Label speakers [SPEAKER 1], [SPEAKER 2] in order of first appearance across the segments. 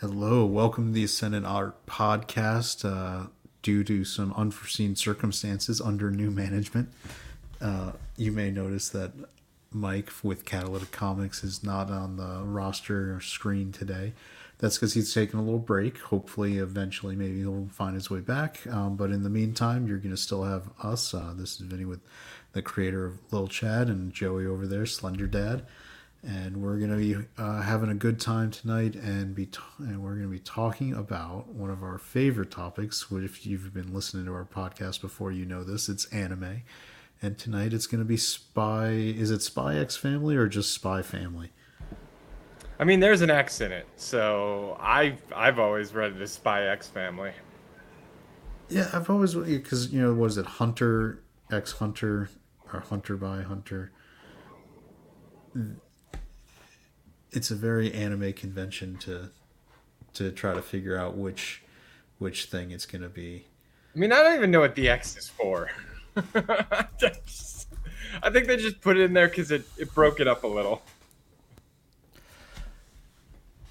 [SPEAKER 1] Hello, welcome to the Ascendant Art Podcast. Uh, due to some unforeseen circumstances under new management, uh, you may notice that Mike with Catalytic Comics is not on the roster or screen today. That's because he's taking a little break. Hopefully, eventually, maybe he'll find his way back. Um, but in the meantime, you're going to still have us. Uh, this is Vinny with the creator of Lil Chad and Joey over there, Slender Dad and we're going to be uh, having a good time tonight and be t- and we're going to be talking about one of our favorite topics which if you've been listening to our podcast before you know this it's anime. And tonight it's going to be spy is it spy x family or just spy family?
[SPEAKER 2] I mean there's an x in it so i've i've always read it as spy x family.
[SPEAKER 1] Yeah i've always because you know was it hunter x hunter or hunter by hunter it's a very anime convention to to try to figure out which which thing it's going to be.
[SPEAKER 2] I mean, I don't even know what the X is for. I think they just put it in there because it, it broke it up a little.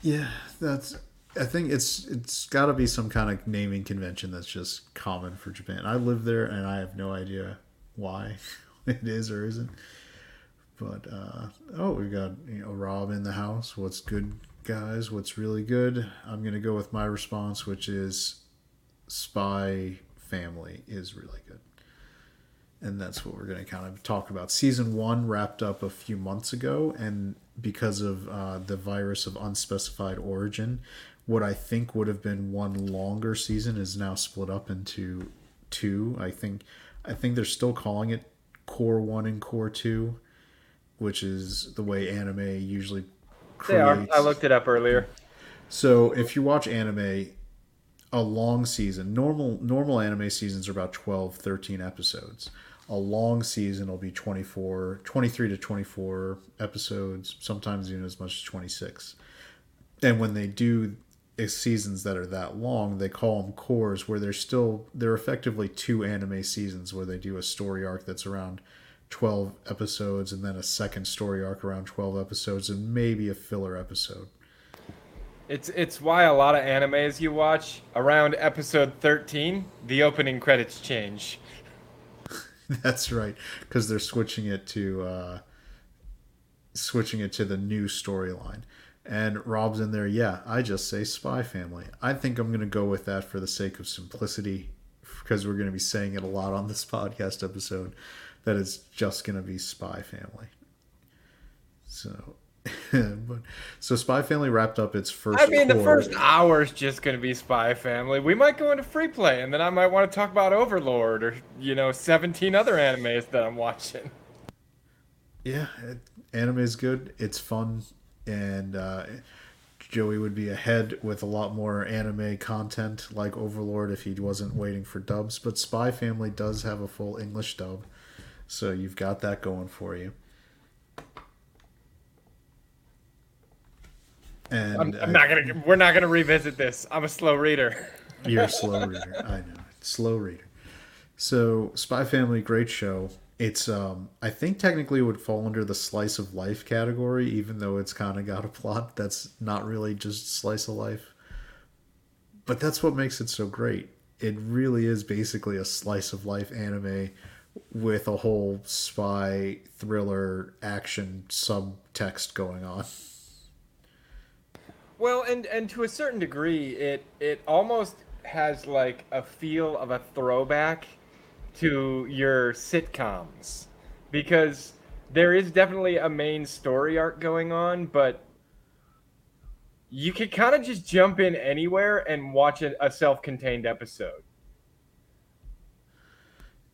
[SPEAKER 1] Yeah, that's. I think it's it's got to be some kind of naming convention that's just common for Japan. I live there and I have no idea why it is or isn't. But uh, oh, we've got you know Rob in the house. What's good, guys? What's really good? I'm gonna go with my response, which is Spy Family is really good, and that's what we're gonna kind of talk about. Season one wrapped up a few months ago, and because of uh, the virus of unspecified origin, what I think would have been one longer season is now split up into two. I think I think they're still calling it Core One and Core Two which is the way anime usually
[SPEAKER 2] creates. They are. I looked it up earlier.
[SPEAKER 1] So if you watch anime, a long season, normal normal anime seasons are about 12, 13 episodes. A long season will be 24, 23 to 24 episodes, sometimes even as much as 26. And when they do seasons that are that long, they call them cores where they're still they're effectively two anime seasons where they do a story arc that's around 12 episodes and then a second story arc around 12 episodes and maybe a filler episode.
[SPEAKER 2] It's it's why a lot of animes you watch around episode 13 the opening credits change.
[SPEAKER 1] That's right cuz they're switching it to uh switching it to the new storyline. And Rob's in there, yeah, I just say Spy Family. I think I'm going to go with that for the sake of simplicity because we're going to be saying it a lot on this podcast episode that it's just going to be Spy Family. So, but so Spy Family wrapped up its first.
[SPEAKER 2] I mean, the first hour is just going to be Spy Family. We might go into free play, and then I might want to talk about Overlord or you know, seventeen other animes that I'm watching.
[SPEAKER 1] Yeah, anime is good. It's fun, and uh, Joey would be ahead with a lot more anime content like Overlord if he wasn't waiting for dubs. But Spy Family does have a full English dub so you've got that going for you.
[SPEAKER 2] And I'm, I'm not gonna. We're not gonna revisit this. I'm a slow reader.
[SPEAKER 1] You're a slow reader. I know. Slow reader. So Spy Family, great show. It's um I think technically it would fall under the slice of life category, even though it's kind of got a plot that's not really just slice of life. But that's what makes it so great. It really is basically a slice of life anime with a whole spy thriller action subtext going on.
[SPEAKER 2] Well, and and to a certain degree, it it almost has like a feel of a throwback to your sitcoms because there is definitely a main story arc going on, but you could kind of just jump in anywhere and watch a, a self-contained episode.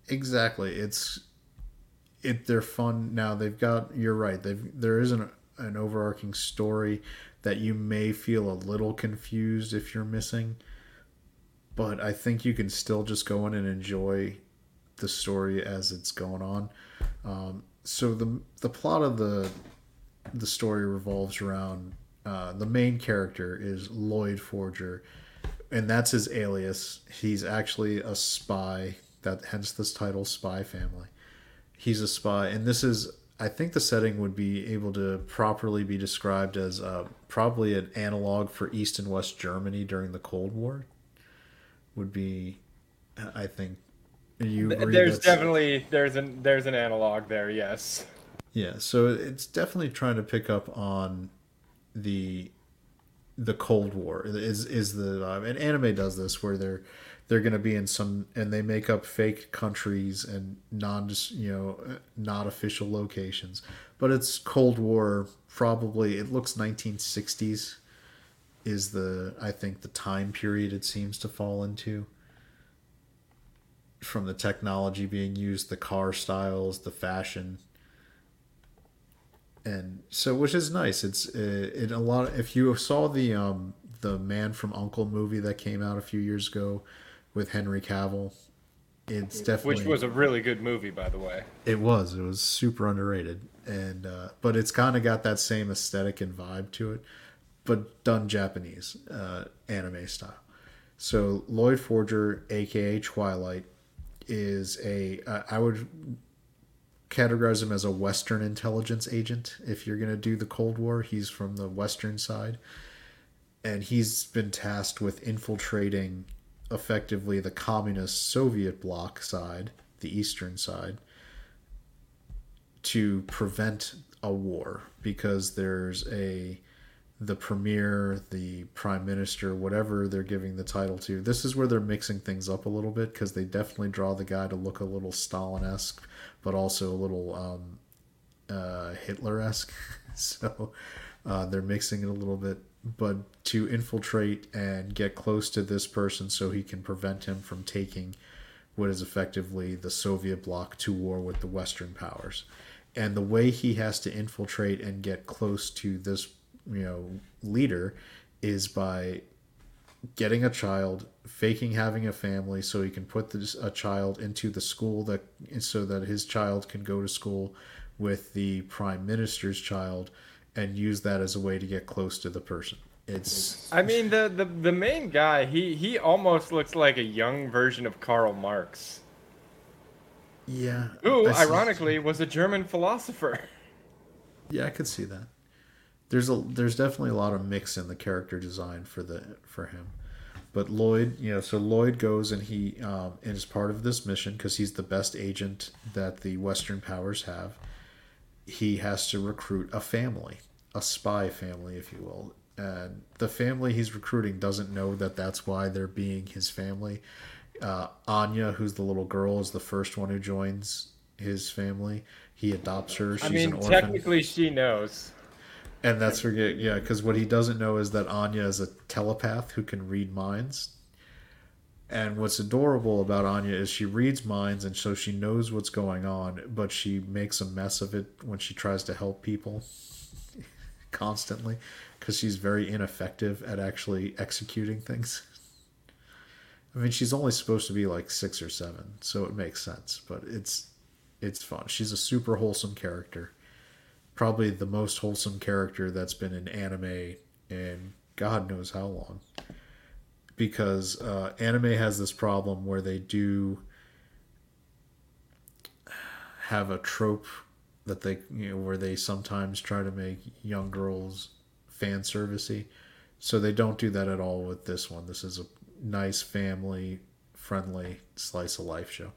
[SPEAKER 1] Exactly. It's it. They're fun now. They've got. You're right. They've there is an an overarching story that you may feel a little confused if you're missing, but I think you can still just go in and enjoy the story as it's going on. Um, so the the plot of the the story revolves around uh, the main character is Loid Forger, and that's his alias. He's actually a spy that hence this title spy family he's a spy and this is I think the setting would be able to properly be described as uh, probably an analog for East and West Germany during the Cold War. Would be, I think. You agree
[SPEAKER 2] there's definitely there's an there's an analog there. Yes.
[SPEAKER 1] Yeah, so it's definitely trying to pick up on the the Cold War is is the uh, and anime does this where they're they're going to be in some and they make up fake countries and non you know not official locations, but it's Cold War probably it looks 1960s is the I think the time period it seems to fall into. From the technology being used, the car styles, the fashion. And so which is nice. It's uh, in a lot if you saw the um the man from uncle movie that came out a few years ago with henry cavill it's definitely
[SPEAKER 2] Which was a really good movie, by the way.
[SPEAKER 1] it was it was super underrated and uh but it's kind of got that same aesthetic and vibe to it but done japanese uh anime style so loid forger aka twilight is a uh, I would categorize him as a Western intelligence agent. If you're going to do the Cold War, he's from the Western side. And he's been tasked with infiltrating effectively the communist Soviet bloc side, the Eastern side, to prevent a war because there's a the premier, the prime minister, whatever they're giving the title to. This is where they're mixing things up a little bit because they definitely draw the guy to look a little Stalin esque, but also a little um, uh, Hitler esque. so uh, they're mixing it a little bit. But to infiltrate and get close to this person so he can prevent him from taking what is effectively the Soviet bloc to war with the Western powers. And the way he has to infiltrate and get close to this, you know, leader is by getting a child, faking having a family so he can put this, a child into the school that so that his child can go to school with the prime minister's child and use that as a way to get close to the person. It's
[SPEAKER 2] I mean, the, the the main guy, he he almost looks like a young version of Karl Marx,
[SPEAKER 1] yeah.
[SPEAKER 2] who ironically was a German philosopher.
[SPEAKER 1] Yeah, I could see that. There's a there's definitely a lot of mix in the character design for the for him. But Loid, you know, so Loid goes and he um, and is part of this mission because he's the best agent that the Western powers have. He has to recruit a family, a spy family, if you will. And the family he's recruiting doesn't know that that's why they're being his family. Uh, Anya, who's the little girl, is the first one who joins his family. He adopts her. She's
[SPEAKER 2] I mean,
[SPEAKER 1] an orphan
[SPEAKER 2] technically she knows.
[SPEAKER 1] and that's where yeah because what he doesn't know is that anya is a telepath who can read minds and what's adorable about anya is she reads minds and so she knows what's going on but she makes a mess of it when she tries to help people constantly because she's very ineffective at actually executing things. I mean she's only supposed to be like six or seven so it makes sense but it's it's fun. She's a super wholesome character. Probably the most wholesome character that's been in anime in God knows how long. Because uh, anime has this problem where they do have a trope that they you know where they sometimes try to make young girls fan servicey. So they don't do that at all with this one. This is a nice family friendly slice of life show.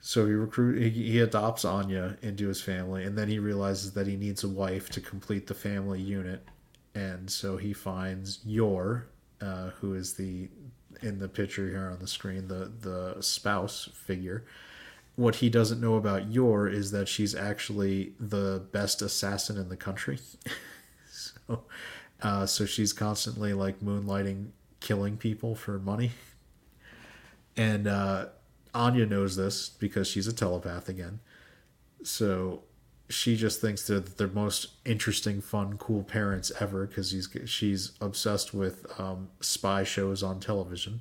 [SPEAKER 1] So he recruit he, he adopts Anya into his family, and then he realizes that he needs a wife to complete the family unit, and so he finds Yor, uh, who is the in the picture here on the screen, the the spouse figure. What he doesn't know about Yor is that she's actually the best assassin in the country. so, uh, so she's constantly like moonlighting, killing people for money, and. Uh, Anya knows this because she's a telepath again. So she just thinks they're the most interesting, fun, cool parents ever because she's obsessed with um, spy shows on television.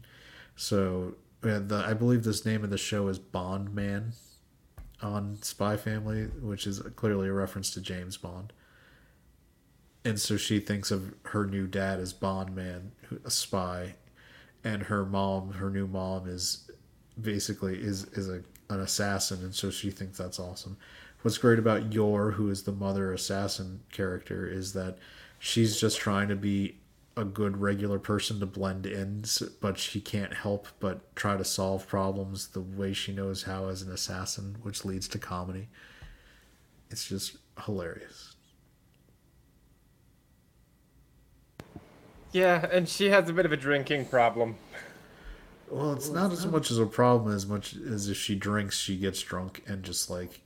[SPEAKER 1] So uh, the I believe this name of the show is Bond Man on Spy Family, which is clearly a reference to James Bond. And so she thinks of her new dad as Bond Man, a spy, and her mom, her new mom, is basically is is a an assassin, and so she thinks that's awesome. what's great about Yor, who is the mother assassin character, is that she's just trying to be a good regular person to blend in, but she can't help but try to solve problems the way she knows how as an assassin, which leads to comedy. It's just hilarious.
[SPEAKER 2] Yeah, and she has a bit of a drinking problem.
[SPEAKER 1] Well, it's not as much as a problem as much as if she drinks, she gets drunk and just like.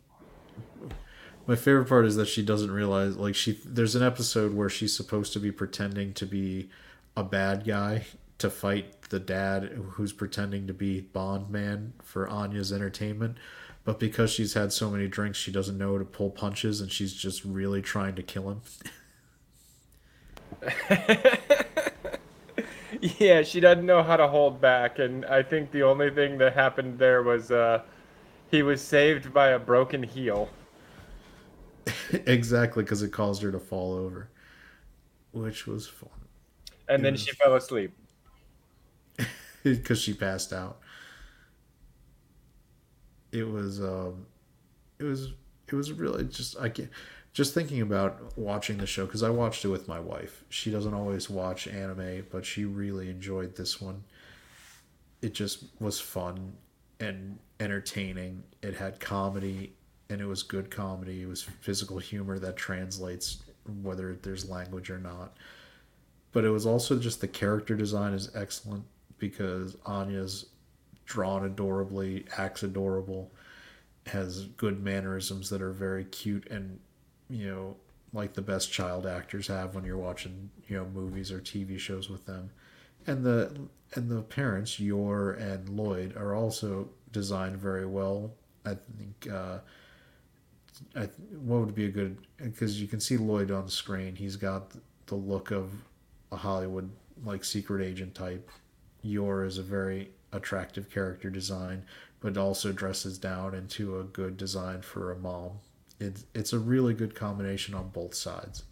[SPEAKER 1] My favorite part is that she doesn't realize like she there's an episode where she's supposed to be pretending to be a bad guy to fight the dad who's pretending to be Bond man for Anya's entertainment. But because she's had so many drinks, she doesn't know to pull punches and she's just really trying to kill him.
[SPEAKER 2] yeah, she doesn't know how to hold back, and I think the only thing that happened there was uh, he was saved by a broken heel.
[SPEAKER 1] exactly, because it caused her to fall over, which was fun.
[SPEAKER 2] And it then was... she fell asleep
[SPEAKER 1] because she passed out. It was, um, it was, it was really just I can't just thinking about watching the show because I watched it with my wife. She doesn't always watch anime, but she really enjoyed this one. It just was fun and entertaining. It had comedy and it was good comedy. It was physical humor that translates whether there's language or not. But it was also just the character design is excellent because Anya's drawn adorably, acts adorable, has good mannerisms that are very cute and you know, like the best child actors have when you're watching, you know, movies or TV shows with them. And the and the parents, Yor and Loid, are also designed very well. I think uh, I, what would be a good because you can see Loid on screen. He's got the look of a Hollywood like secret agent type. Yor is a very attractive character design, but also dresses down into a good design for a mom it's it's a really good combination on both sides.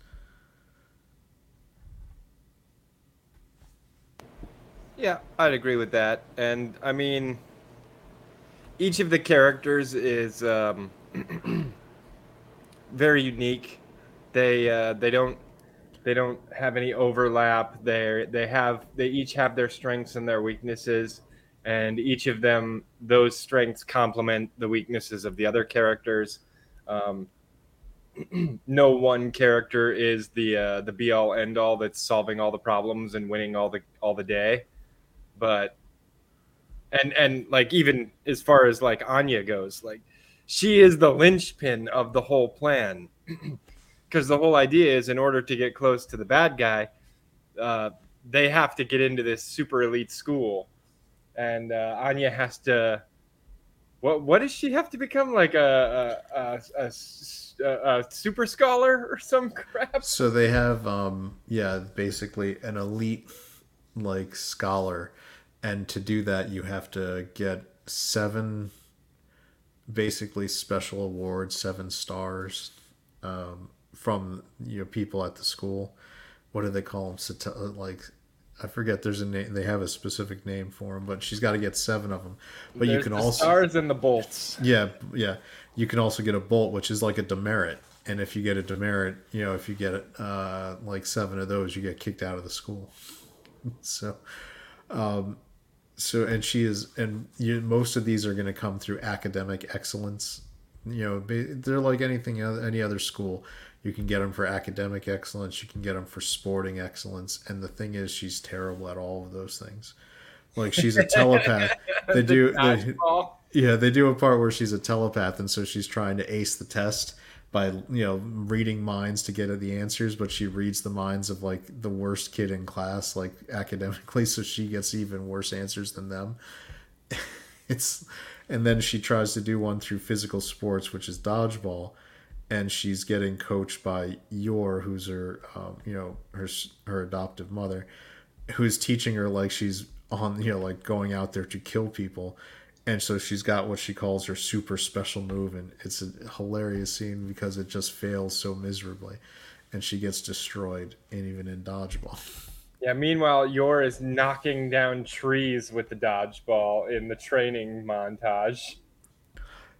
[SPEAKER 2] Yeah, I'd agree with that. And I mean, each of the characters is um, very unique. They uh, they don't they don't have any overlap. They they have they each have their strengths and their weaknesses, and each of them those strengths complement the weaknesses of the other characters. Um, no one character is the uh, the be all end all that's solving all the problems and winning all the all the day, but and and like even as far as like Anya goes, like she is the linchpin of the whole plan, because the whole idea is in order to get close to the bad guy, uh, they have to get into this super elite school, and uh, Anya has to what what does she have to become? Like a a, a, a, a super scholar or some crap?
[SPEAKER 1] So they have um yeah basically an elite like scholar, and to do that you have to get seven basically special awards, seven stars um, from you know people at the school. What do they call them? Like I forget. There's a name. They have a specific name for them, but she's got to get seven of them. But there's you can also
[SPEAKER 2] stars and the bolts.
[SPEAKER 1] Yeah, yeah. You can also get a bolt, which is like a demerit. And if you get a demerit, you know, if you get uh, like seven of those, you get kicked out of the school. so, um, so and she is, and you, most of these are going to come through academic excellence. You know, they're like anything, any other school you can get them for academic excellence. You can get them for sporting excellence. And the thing is, she's terrible at all of those things. Like she's a telepath. They the do. They, yeah, they do a part where she's a telepath, and so she's trying to ace the test by you know reading minds to get at the answers but she reads the minds of like the worst kid in class like academically so she gets even worse answers than them. It's and then she tries to do one through physical sports which is dodgeball and she's getting coached by Yor, who's her, um, you know, her her adoptive mother, who's teaching her like she's on, you know, like going out there to kill people, and so she's got what she calls her super special move, and it's a hilarious scene because it just fails so miserably, and she gets destroyed, and even in dodgeball.
[SPEAKER 2] Yeah. Meanwhile, Yor is knocking down trees with the dodgeball in the training montage.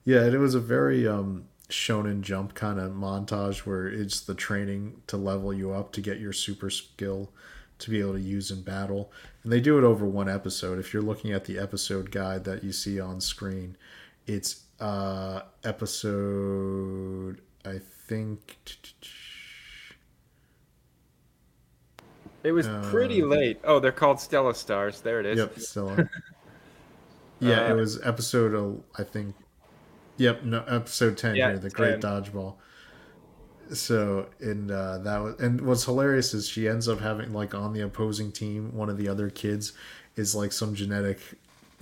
[SPEAKER 1] Yeah, it was a very um, Shonen Jump kind of montage where it's the training to level you up to get your super skill to be able to use in battle. And they do it over one episode. If you're looking at the episode guide that you see on screen, it's uh episode I think
[SPEAKER 2] It was pretty
[SPEAKER 1] Uh,
[SPEAKER 2] late. Oh, they're called Stella Stars. There it is.
[SPEAKER 1] Yep, Stella. yeah, it
[SPEAKER 2] Uh,
[SPEAKER 1] was episode I think Yep, no episode 10
[SPEAKER 2] Yeah,
[SPEAKER 1] here, the great
[SPEAKER 2] 10.
[SPEAKER 1] dodgeball. So, and uh that was and what's hilarious is she ends up having like on the opposing team, one of the other kids is like some genetic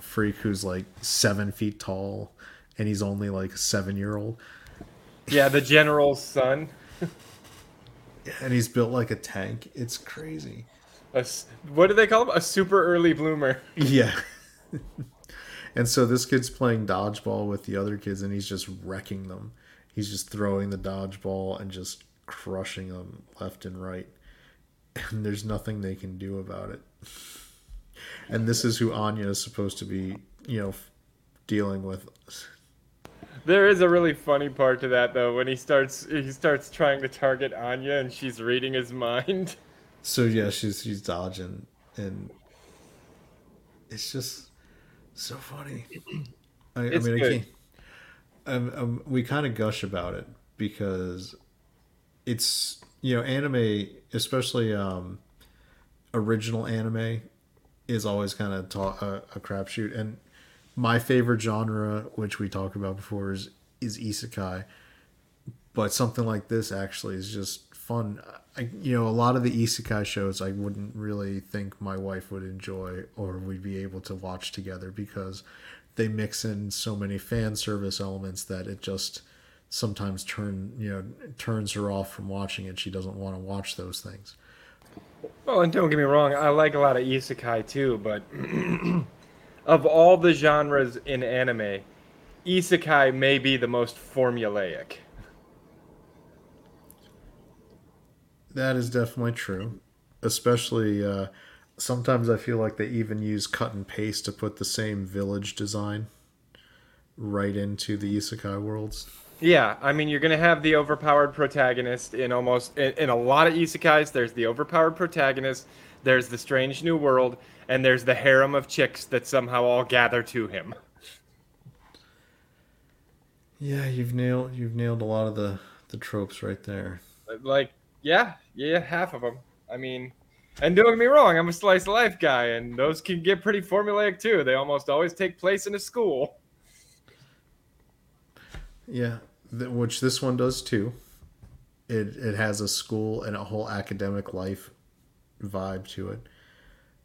[SPEAKER 1] freak who's like 7 feet tall and he's only like a 7-year-old
[SPEAKER 2] Yeah, the general's son.
[SPEAKER 1] and he's built like a tank. It's crazy.
[SPEAKER 2] A what do they call him? A super early bloomer.
[SPEAKER 1] Yeah. and so this kid's playing dodgeball with the other kids and he's just wrecking them. He's just throwing the dodgeball and just crushing them left and right. And there's nothing they can do about it. And this is who Anya is supposed to be, you know, dealing with.
[SPEAKER 2] There is a really funny part to that though when he starts he starts trying to target Anya and she's reading his mind.
[SPEAKER 1] So yeah, she's she's dodging and it's just so funny. I, I
[SPEAKER 2] It's
[SPEAKER 1] mean, I
[SPEAKER 2] good.
[SPEAKER 1] can't. Um, um, we kind of gush about it because it's you know anime, especially um, original anime, is always kind of ta- a, a crapshoot. And my favorite genre, which we talked about before, is is isekai. But something like this actually is just fun. I, you know, a lot of the isekai shows I wouldn't really think my wife would enjoy or we'd be able to watch together because they mix in so many fan service elements that it just sometimes turn you know turns her off from watching it. She doesn't want to watch those things.
[SPEAKER 2] Well, and don't get me wrong, I like a lot of isekai too, but of all the genres in anime, isekai may be the most formulaic.
[SPEAKER 1] That is definitely true. Especially uh, sometimes I feel like they even use cut and paste to put the same village design right into the isekai worlds.
[SPEAKER 2] Yeah, I mean, you're gonna have the overpowered protagonist in almost in, in a lot of isekais. There's the overpowered protagonist, there's the strange new world, and there's the harem of chicks that somehow all gather to him.
[SPEAKER 1] Yeah, you've nailed you've nailed a lot of the the tropes right there.
[SPEAKER 2] Like, yeah, yeah, half of them. I mean, and don't get me wrong, I'm a slice of life guy, and those can get pretty formulaic too. They almost always take place in a school.
[SPEAKER 1] Yeah, th- which this one does too. It it has a school and a whole academic life vibe to it.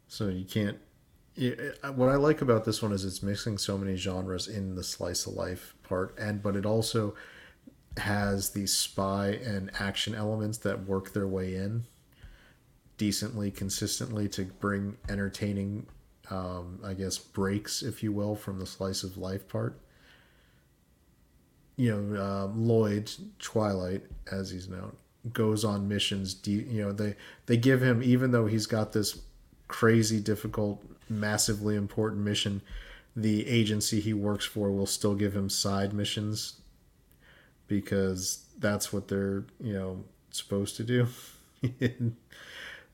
[SPEAKER 1] So you can't. it- uh, what I like about this one is it's mixing so many genres in the slice of life part, and but it also has these spy and action elements that work their way in decently, consistently to bring entertaining, um, I guess, breaks, if you will, from the slice of life part you know um, Loid Twilight, as he's known, goes on missions. De- you know they they give him even though he's got this crazy difficult, massively important mission. The agency he works for will still give him side missions because that's what they're you know supposed to do.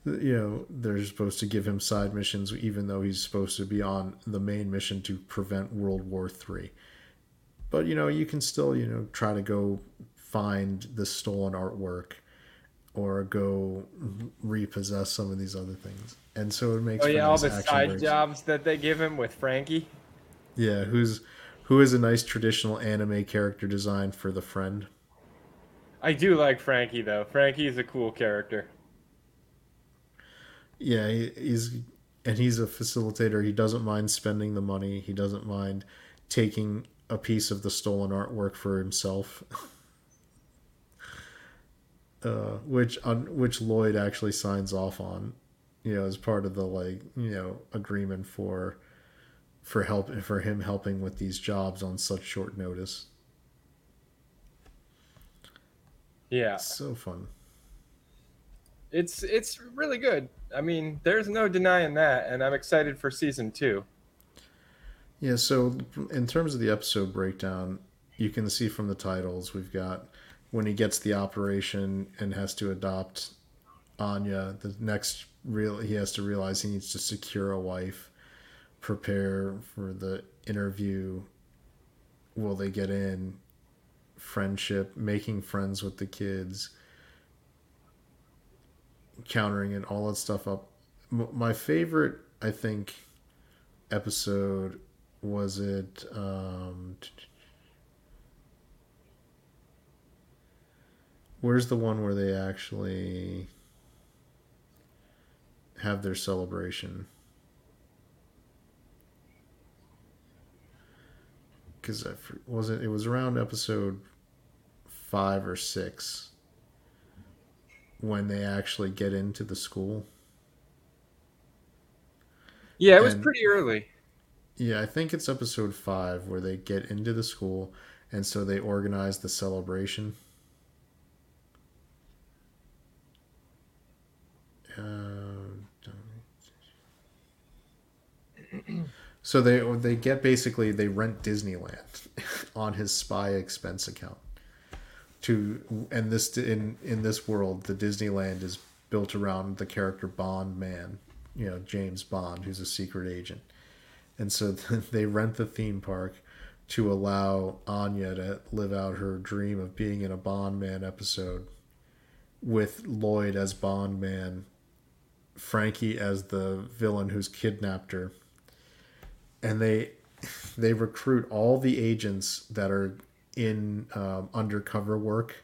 [SPEAKER 1] you know they're supposed to give him side missions even though he's supposed to be on the main mission to prevent World War Three but you know you can still you know try to go find the stolen artwork or go repossess some of these other things and so it makes
[SPEAKER 2] Oh yeah, all the side
[SPEAKER 1] breaks.
[SPEAKER 2] jobs that they give him with Frankie.
[SPEAKER 1] yeah who's who is a nice traditional anime character design for the friend
[SPEAKER 2] I do like Frankie though. Frankie is a cool character.
[SPEAKER 1] Yeah he, he's and he's a facilitator. He doesn't mind spending the money. He doesn't mind taking a piece of the stolen artwork for himself. Uh, which on which loid actually signs off on you know as part of the like you know agreement for for help for him helping with these jobs on such short notice.
[SPEAKER 2] Yeah,
[SPEAKER 1] so fun.
[SPEAKER 2] It's it's really good. I mean, there's no denying that, and I'm excited for season two.
[SPEAKER 1] Yeah, so in terms of the episode breakdown, you can see from the titles we've got when he gets the operation and has to adopt Anya. The next real he has to realize he needs to secure a wife, prepare for the interview. Will they get in? Friendship, making friends with the kids, countering it, all that stuff up. M- my favorite, I think, episode was it. Um, where's the one where they actually have their celebration? Because I was it. It was around episode five or six when they actually get into the school.
[SPEAKER 2] Yeah, it was and, pretty early.
[SPEAKER 1] Yeah, I think it's episode five where they get into the school, and so they organize the celebration. Uh, so they they get basically they rent Disneyland on his spy expense account. To and this in in this world, the Disneyland is built around the character Bond Man, you know James Bond, who's a secret agent, and so they rent the theme park to allow Anya to live out her dream of being in a Bond Man episode with Loid as Bond Man, Frankie as the villain who's kidnapped her, and they they recruit all the agents that are in um, undercover work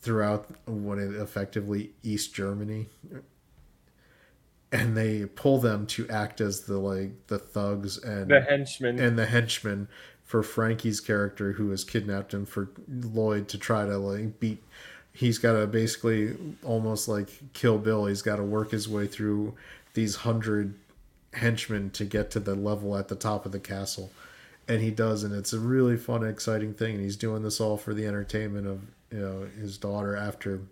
[SPEAKER 1] throughout what is effectively East Germany. And they pull them to act as the like the thugs and
[SPEAKER 2] the henchmen.
[SPEAKER 1] and the henchmen for Frankie's character who has kidnapped him for Loid to try to like beat. He's got to basically almost like kill Bill. He's got to work his way through these hundred henchmen to get to the level at the top of the castle and he does and it's a really fun exciting thing and he's doing this all for the entertainment of you know his daughter after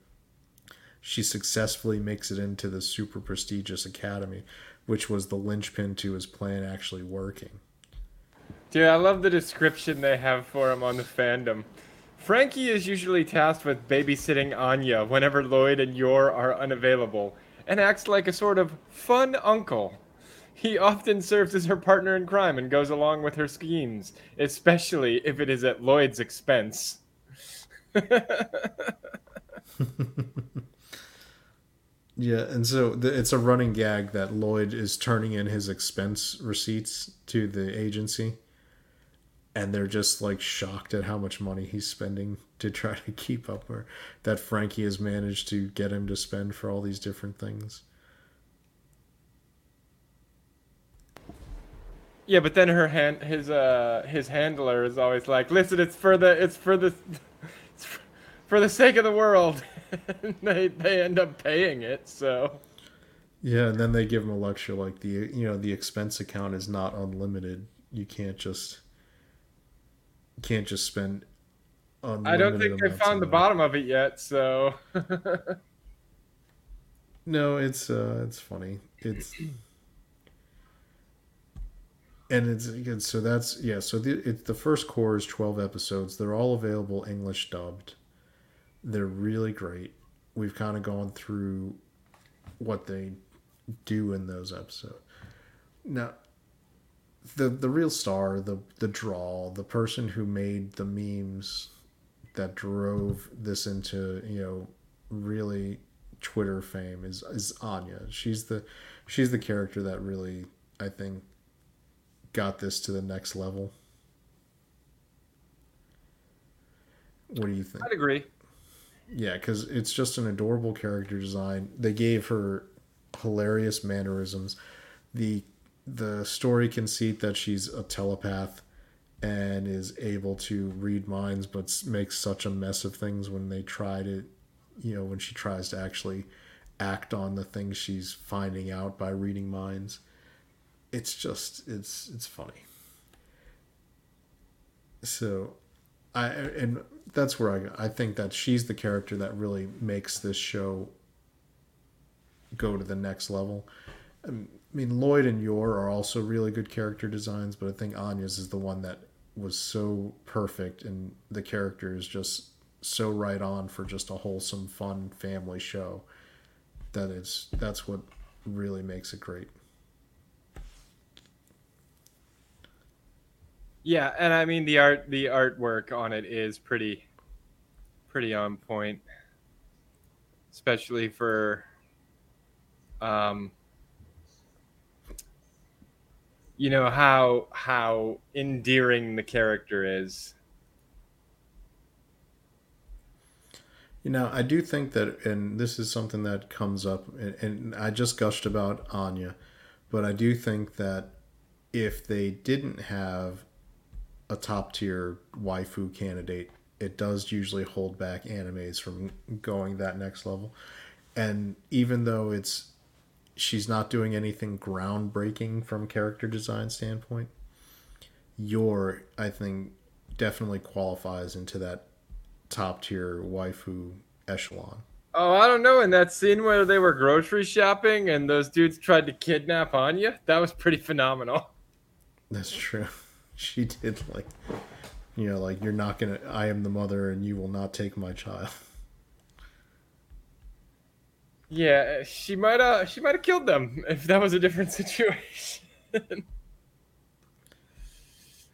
[SPEAKER 1] she successfully makes it into the super prestigious academy, which was the linchpin to his plan actually working.
[SPEAKER 2] Dude, I love the description they have for him on the fandom. Frankie is usually tasked with babysitting Anya whenever Loid and Yor are unavailable, and acts like a sort of fun uncle. He often serves as her partner in crime and goes along with her schemes, especially if it is at Loid's expense.
[SPEAKER 1] Yeah, and so the, it's a running gag that Loid is turning in his expense receipts to the agency, and they're just like shocked at how much money he's spending to try to keep up, or that Frankie has managed to get him to spend for all these different things.
[SPEAKER 2] Yeah, but then her hand, his uh, his handler is always like, "Listen, it's for the, it's for the, it's for the sake of the world." they they end up paying it. So
[SPEAKER 1] yeah, and then they give them a lecture like the you know the expense account is not unlimited. You can't just you can't just spend.
[SPEAKER 2] I don't think they found the bottom of it yet. So
[SPEAKER 1] no, it's uh, it's funny. It's and it's good. So that's yeah. So the the first core is twelve episodes. They're all available English dubbed. They're really great. We've kind of gone through what they do in those episodes. Now, the the real star, the the draw, the person who made the memes that drove this into you know really Twitter fame is is Anya. She's the she's the character that really I think got this to the next level. What do you think?
[SPEAKER 2] I'd agree.
[SPEAKER 1] Yeah, because it's just an adorable character design. They gave her hilarious mannerisms. The the story conceit that she's a telepath and is able to read minds, but makes such a mess of things when they try to, you know, when she tries to actually act on the things she's finding out by reading minds. It's just it's it's funny. So, I and that's where I I think that she's the character that really makes this show go to the next level. Um, I mean, Loid and Yor are also really good character designs, but I think Anya's is the one that was so perfect and the character is just so right on for just a wholesome fun family show that it's that's what really makes it great
[SPEAKER 2] Yeah, and I mean the art the artwork on it is pretty pretty on point. Especially for um you know how how endearing the character is.
[SPEAKER 1] You know, I do think that, and this is something that comes up, and, and I just gushed about Anya, but I do think that if they didn't have a top tier waifu candidate, it does usually hold back animes from going that next level. And even though it's she's not doing anything groundbreaking from character design standpoint, Yor I think definitely qualifies into that top tier waifu echelon.
[SPEAKER 2] Oh, I don't know. In that scene where they were grocery shopping and those dudes tried to kidnap Anya, that was pretty phenomenal.
[SPEAKER 1] That's true. She did like, you know, like you're not gonna. I am the mother, and you will not take my child.
[SPEAKER 2] Yeah, she might have. She might have killed them if that was a different situation.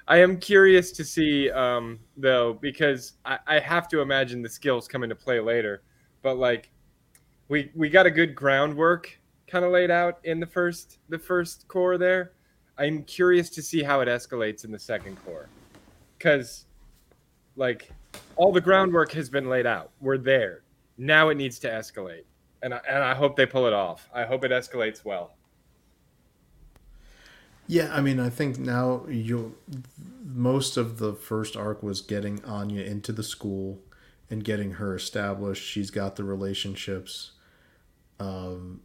[SPEAKER 2] I am curious to see, um, though, because I, I have to imagine the skills come into play later. But like, we we got a good groundwork kind of laid out in the first the first core there. I'm curious to see how it escalates in the second core, because like all the groundwork has been laid out. We're there. Now it needs to escalate, and I, and I hope they pull it off. I hope it escalates well.
[SPEAKER 1] Yeah, I mean, I think now you most of the first arc was getting Anya into the school and getting her established. She's got the relationships. Um,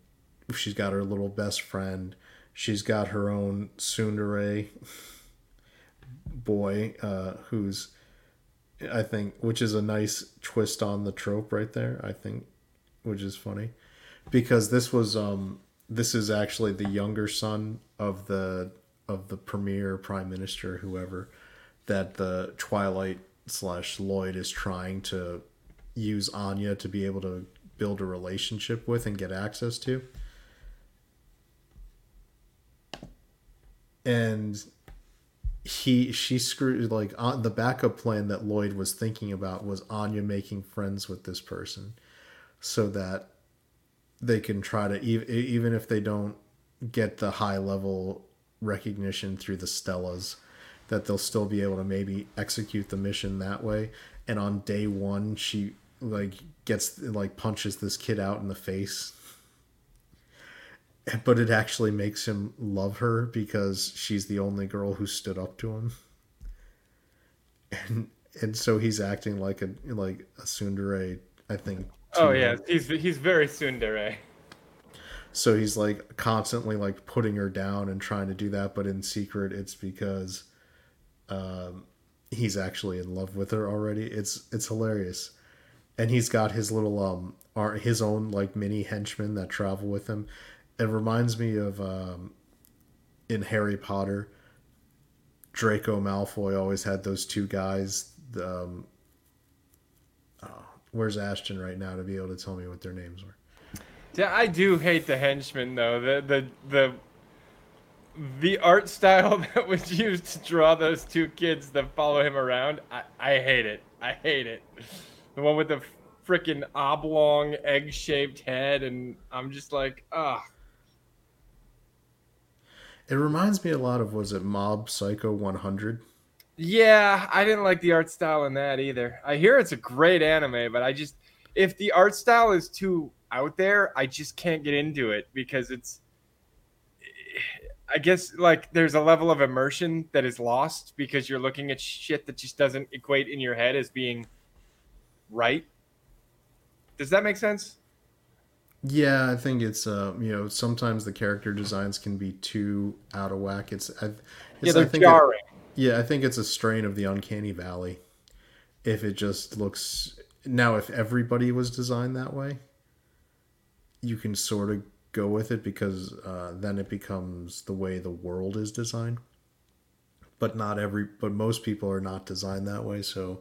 [SPEAKER 1] she's got her little best friend. She's got her own tsundere boy, uh, who's I think, which is a nice twist on the trope right there. I think, which is funny, because this was um this is actually the younger son of the of the premier prime minister whoever that the twilight slash loid is trying to use anya to be able to build a relationship with and get access to and he she screwed like on the backup plan that loid was thinking about was anya making friends with this person so that they can try to even if they don't get the high level recognition through the stellas that they'll still be able to maybe execute the mission that way. And on day one she like gets like punches this kid out in the face but it actually makes him love her because she's the only girl who stood up to him. And and so he's acting like a like a tsundere i think
[SPEAKER 2] oh yeah he's he's very tsundere.
[SPEAKER 1] So he's like constantly like putting her down and trying to do that but in secret it's because um, he's actually in love with her already. It's it's hilarious. And he's got his little um his own like mini henchmen that travel with him it reminds me of um, in harry potter draco malfoy always had those two guys um, oh, where's ashton right now to be able to tell me what their names were
[SPEAKER 2] yeah, I do hate the henchmen though. The the the the art style that was used to draw those two kids that follow him around, I, I hate it. I hate it. The one with the freaking oblong egg-shaped head, and I'm just like, ah.
[SPEAKER 1] It reminds me a lot of was it Mob Psycho 100?
[SPEAKER 2] Yeah, I didn't like the art style in that either. I hear it's a great anime, but I just if the art style is too out there, I just can't get into it because it's I guess like there's a level of immersion that is lost because you're looking at shit that just doesn't equate in your head as being right. Does that make sense?
[SPEAKER 1] Yeah, I think it's uh you know sometimes the character designs can be too out of whack. It's, I, it's
[SPEAKER 2] yeah, they're I jarring.
[SPEAKER 1] It, yeah, I think it's a strain of the uncanny valley. If it just looks now, if everybody was designed that way, you can sort of go with it because uh, then it becomes the way the world is designed. but not every but most people are not designed that way so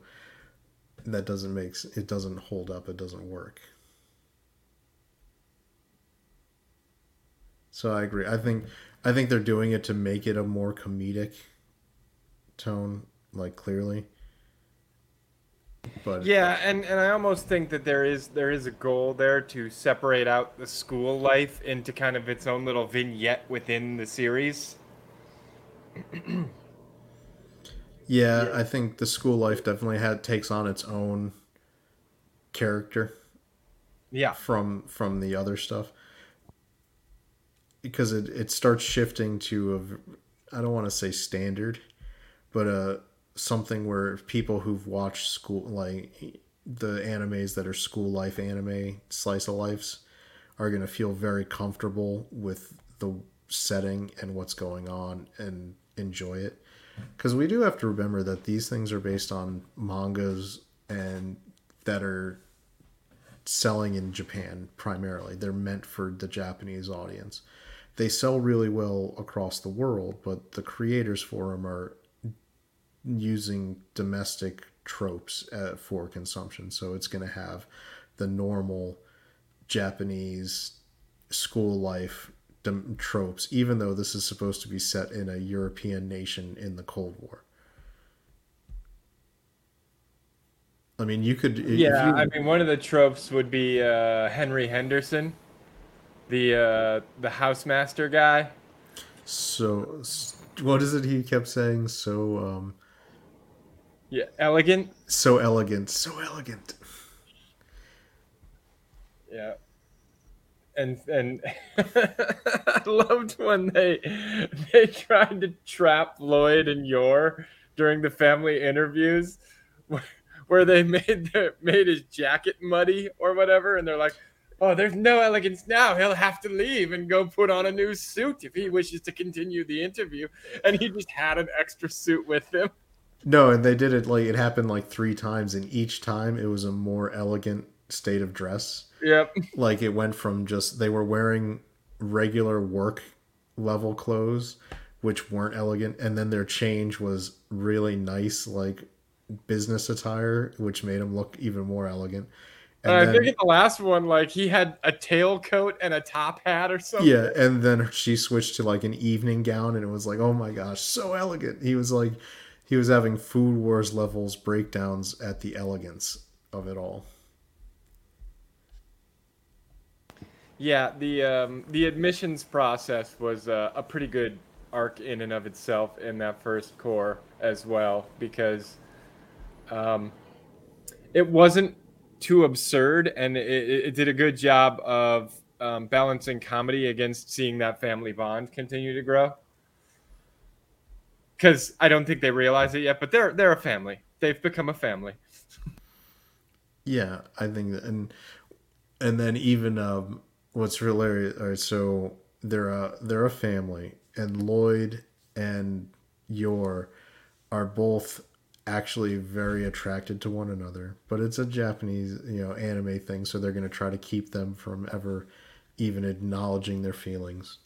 [SPEAKER 1] that doesn't make it doesn't hold up it doesn't work so i agree i think i think they're doing it to make it a more comedic tone like clearly but
[SPEAKER 2] Yeah, and, and I almost think that there is there is a goal there to separate out the school life into kind of its own little vignette within the series.
[SPEAKER 1] yeah i think the school life definitely had takes on its own character
[SPEAKER 2] Yeah.
[SPEAKER 1] from from the other stuff because it, it starts shifting to a I don't want to say standard, but uh something where people who've watched school like the animes that are school life anime slice of lives are going to feel very comfortable with the setting and what's going on and enjoy it because we do have to remember that these things are based on mangas and that are selling in Japan primarily. They're meant for the Japanese audience. They sell really well across the world, but the creators for them are using domestic tropes uh, for consumption. So it's going to have the normal Japanese school life dom- tropes, even though this is supposed to be set in a European nation in the Cold War. I mean, you could.
[SPEAKER 2] Yeah,
[SPEAKER 1] you-
[SPEAKER 2] I mean one of the tropes would be uh, Henry Henderson, the uh, the housemaster guy.
[SPEAKER 1] So, what is it he kept saying? So, um,
[SPEAKER 2] Yeah, elegant.
[SPEAKER 1] so elegant, so elegant.
[SPEAKER 2] Yeah. And and I loved when they they tried to trap Loid and Yor during the family interviews where, where they made their made his jacket muddy or whatever and they're like Oh, there's no elegance now. He'll have to leave and go put on a new suit if he wishes to continue the interview. And he just had an extra suit with him.
[SPEAKER 1] No, and they did it like it happened like three times, and each time it was a more elegant state of dress.
[SPEAKER 2] Yep.
[SPEAKER 1] Like it went from just they were wearing regular work level clothes, which weren't elegant, and then their change was really nice, like business attire, which made them look even more elegant.
[SPEAKER 2] And I think in the last one, like he had a tailcoat and a top hat or something.
[SPEAKER 1] Yeah, and then she switched to like an evening gown, and it was like, oh my gosh, so elegant. He was like, he was having Food Wars levels breakdowns at the elegance of it all.
[SPEAKER 2] Yeah, the um, the admissions process was uh, a pretty good arc in and of itself in that first core as well because um, it wasn't too absurd and it, it did a good job of um, balancing comedy against seeing that family bond continue to grow. Because I don't think they realize it yet, but they're they're a family. They've become a family.
[SPEAKER 1] Yeah, I think that, and and then even um, what's hilarious. All right, so they're a they're a family, and Loid and Yor are both actually very attracted to one another. But it's a Japanese, you know, anime thing, so they're going to try to keep them from ever even acknowledging their feelings.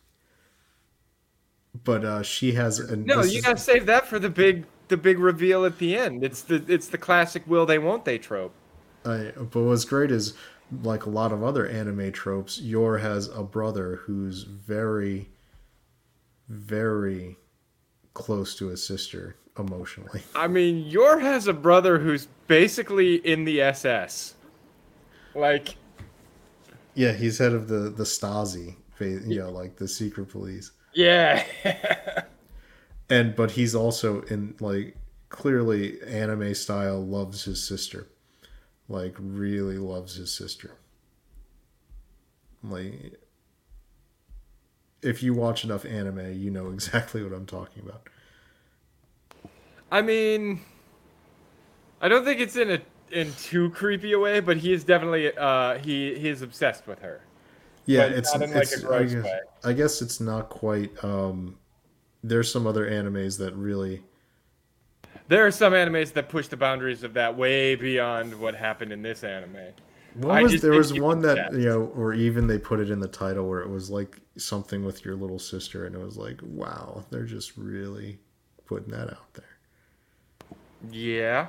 [SPEAKER 1] But uh, she has a,
[SPEAKER 2] No, you gotta save that for the big the big reveal at the end. It's the it's the classic will they won't they trope.
[SPEAKER 1] I, but what's great is, like a lot of other anime tropes, Yor has a brother who's very, very close to his sister emotionally.
[SPEAKER 2] I mean, Yor has a brother who's basically in the SS. Like,
[SPEAKER 1] Yeah, he's head of the the Stasi, you know, like the secret police,
[SPEAKER 2] yeah.
[SPEAKER 1] and but he's also in like clearly anime style loves his sister, like really loves his sister. Like, if you watch enough anime, you know exactly what I'm talking about.
[SPEAKER 2] I mean, I don't think it's in a in too creepy a way, but he is definitely uh he he is obsessed with her.
[SPEAKER 1] Yeah,
[SPEAKER 2] But
[SPEAKER 1] it's,
[SPEAKER 2] not in, like, a
[SPEAKER 1] it's I, guess,
[SPEAKER 2] way.
[SPEAKER 1] I guess it's not quite. Um, there's some other animes that really.
[SPEAKER 2] There are some animes that push the boundaries of that way beyond what happened in this anime.
[SPEAKER 1] What was there was one that you know, or even they put it in the title where it was like something with your little sister, and it was like, wow, they're just really putting that out there.
[SPEAKER 2] Yeah.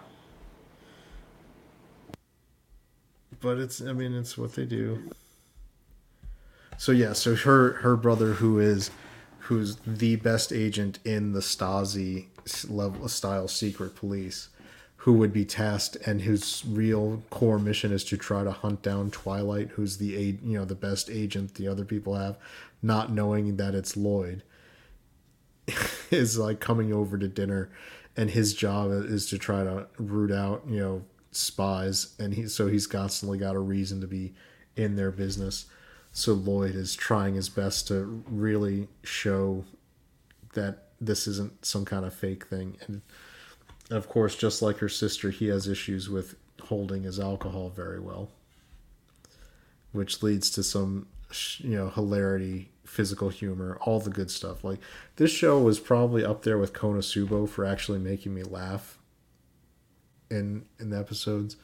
[SPEAKER 1] But it's I mean it's what they do. So yeah, so her her brother who is who's the best agent in the Stasi level style secret police who would be tasked and whose real core mission is to try to hunt down Twilight who's the you know the best agent the other people have not knowing that it's Loid is like coming over to dinner and his job is to try to root out you know spies and he so he's constantly got a reason to be in their business. So loid is trying his best to really show that this isn't some kind of fake thing. And of course just like her sister he has issues with holding his alcohol very well which leads to some you know hilarity physical humor all the good stuff. Like this show was probably up there with konosuba for actually making me laugh in in the episodes.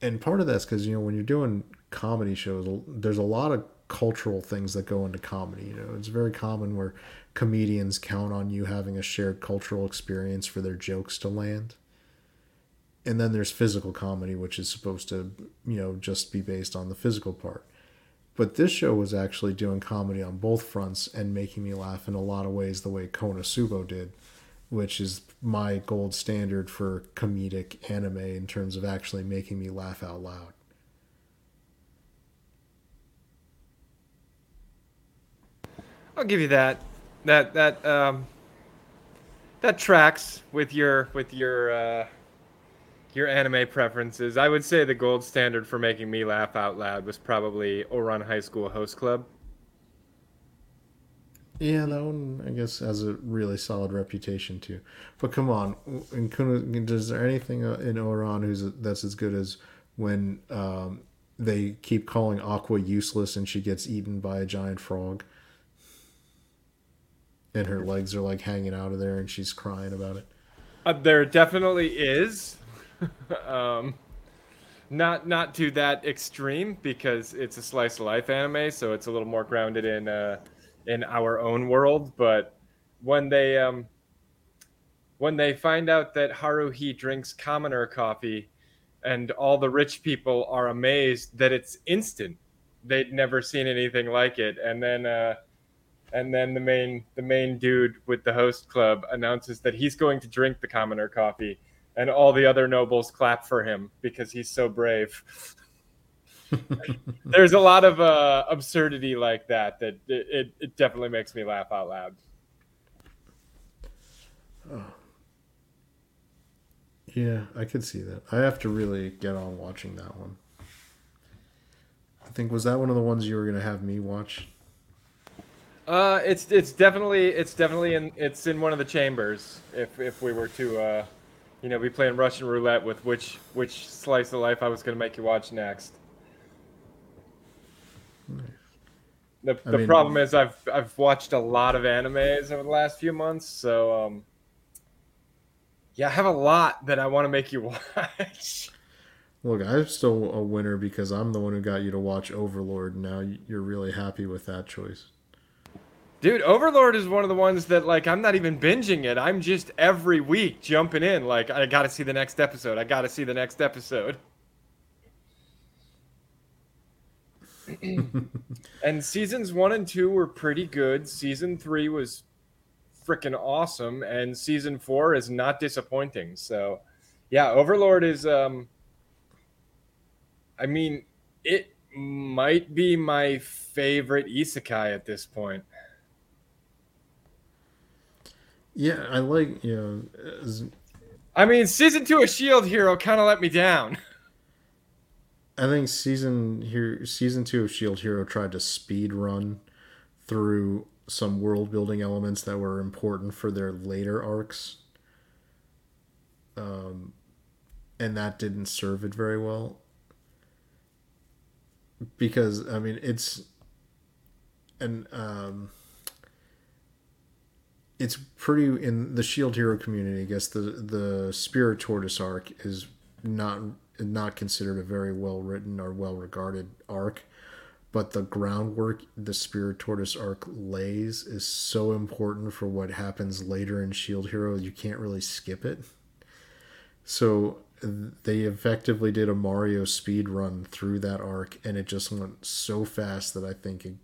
[SPEAKER 1] And part of that's because you know when you're doing comedy shows there's a lot of cultural things that go into comedy you know? It's very common where comedians count on you having a shared cultural experience for their jokes to land. And then there's physical comedy which is supposed to you know just be based on the physical part but this show was actually doing comedy on both fronts and making me laugh in a lot of ways the way Konosuba did, which is my gold standard for comedic anime in terms of actually making me laugh out loud.
[SPEAKER 2] I'll give you that. That that um that tracks with your with your uh your anime preferences, I would say the gold standard for making me laugh out loud was probably Ouran High School Host Club.
[SPEAKER 1] Yeah, that one I guess has a really solid reputation too. But come on, in Kuna, is there anything uh, in Ouran who's that's as good as when um, they keep calling Aqua useless and she gets eaten by a giant frog, and her legs are like hanging out of there and she's crying about it.
[SPEAKER 2] Uh, there definitely is. um, not not to that extreme because it's a slice of life anime, so it's a little more grounded in uh, in our own world. But when they um, when they find out that Haruhi drinks commoner coffee, and all the rich people are amazed that it's instant, they'd never seen anything like it, and then. Uh, and then the main the main dude with the host club announces that he's going to drink the commoner coffee and all the other nobles clap for him because he's so brave. There's a lot of uh, absurdity like that that it, it, it, definitely makes me laugh out loud.
[SPEAKER 1] Oh. Yeah, I could see that. I have to really get on watching that one. I think was that one of the ones you were gonna have me watch.
[SPEAKER 2] Uh, it's it's definitely it's definitely in it's in one of the chambers. If if we were to uh, you know, be playing Russian roulette with which which slice of life I was going to make you watch next. The, the mean, problem is I've I've watched a lot of animes over the last few months, so um, yeah, I have a lot that I want to make you watch.
[SPEAKER 1] Look, I'm still a winner because I'm the one who got you to watch Overlord. Now you're really happy with that choice.
[SPEAKER 2] Dude, Overlord is one of the ones that like I'm not even binging it. I'm just every week jumping in like I got to see the next episode. I got to see the next episode. and seasons 1 and 2 were pretty good. Season 3 was freaking awesome and season 4 is not disappointing. So, yeah, Overlord is um I mean, it might be my favorite isekai at this point.
[SPEAKER 1] Yeah, I like you know. As,
[SPEAKER 2] I mean, season two of Shield Hero kind of let me down.
[SPEAKER 1] I think season here, season two of Shield Hero tried to speed run through some world building elements that were important for their later arcs. Um, and that didn't serve it very well. Because I mean, it's and um it's pretty in the Shield Hero community. I guess the the Spirit Tortoise arc is not not considered a very well written or well regarded arc, but the groundwork the Spirit Tortoise arc lays is so important for what happens later in Shield Hero. You can't really skip it. So they effectively did a Mario speed run through that arc, and it just went so fast that I think it,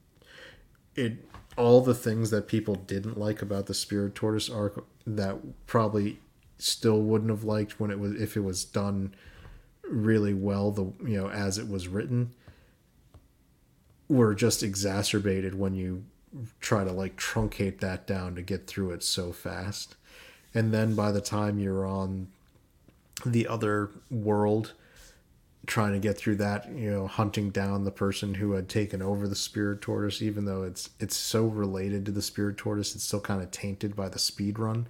[SPEAKER 1] it all the things that people didn't like about the Spirit Tortoise arc that probably still wouldn't have liked when it was if it was done really well the you know as it was written were just exacerbated when you try to like truncate that down to get through it so fast. And then by the time you're on the other world trying to get through that you know hunting down the person who had taken over the spirit tortoise even though it's it's so related to the spirit tortoise it's still kind of tainted by the speed run.